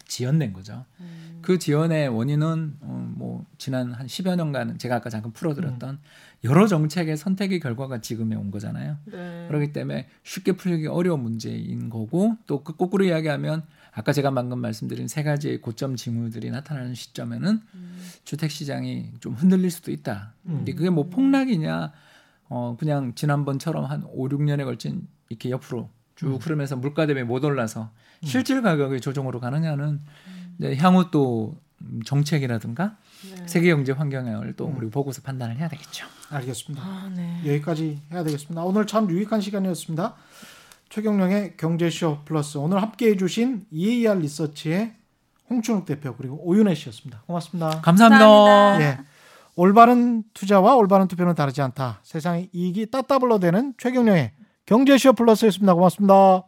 지연된 거죠. 음. 그 지연의 원인은 어, 뭐 지난 한 10여 년간 제가 아까 잠깐 풀어드렸던 여러 정책의 선택의 결과가 지금에 온 거잖아요. 네. 그렇기 때문에 쉽게 풀기 어려운 문제인 거고 또 그 거꾸로 이야기하면 아까 제가 방금 말씀드린 세 가지의 고점 징후들이 나타나는 시점에는 주택 시장이 좀 흔들릴 수도 있다. 근데 그게 뭐 폭락이냐 어 그냥 지난번처럼 한 5, 6년에 걸친 이렇게 옆으로 쭉 흐르면서 물가 대비 못 올라서 실질 가격의 조정으로 가느냐는 이제 향후 또 음, 정책이라든가 네. 세계 경제 환경을 또 우리 보고서 판단을 해야 되겠죠. 알겠습니다. 아, 네. 여기까지 해야 되겠습니다. 오늘 참 유익한 시간이었습니다. 최경령의 경제쇼 플러스 오늘 함께해 주신 EAR 리서치의 홍춘욱 대표 그리고 오윤혜 씨였습니다. 고맙습니다. 감사합니다. 감사합니다. 예. 올바른 투자와 올바른 투표는 다르지 않다. 세상의 이익이 따따블로 되는 최경령의 경제쇼 플러스였습니다. 고맙습니다.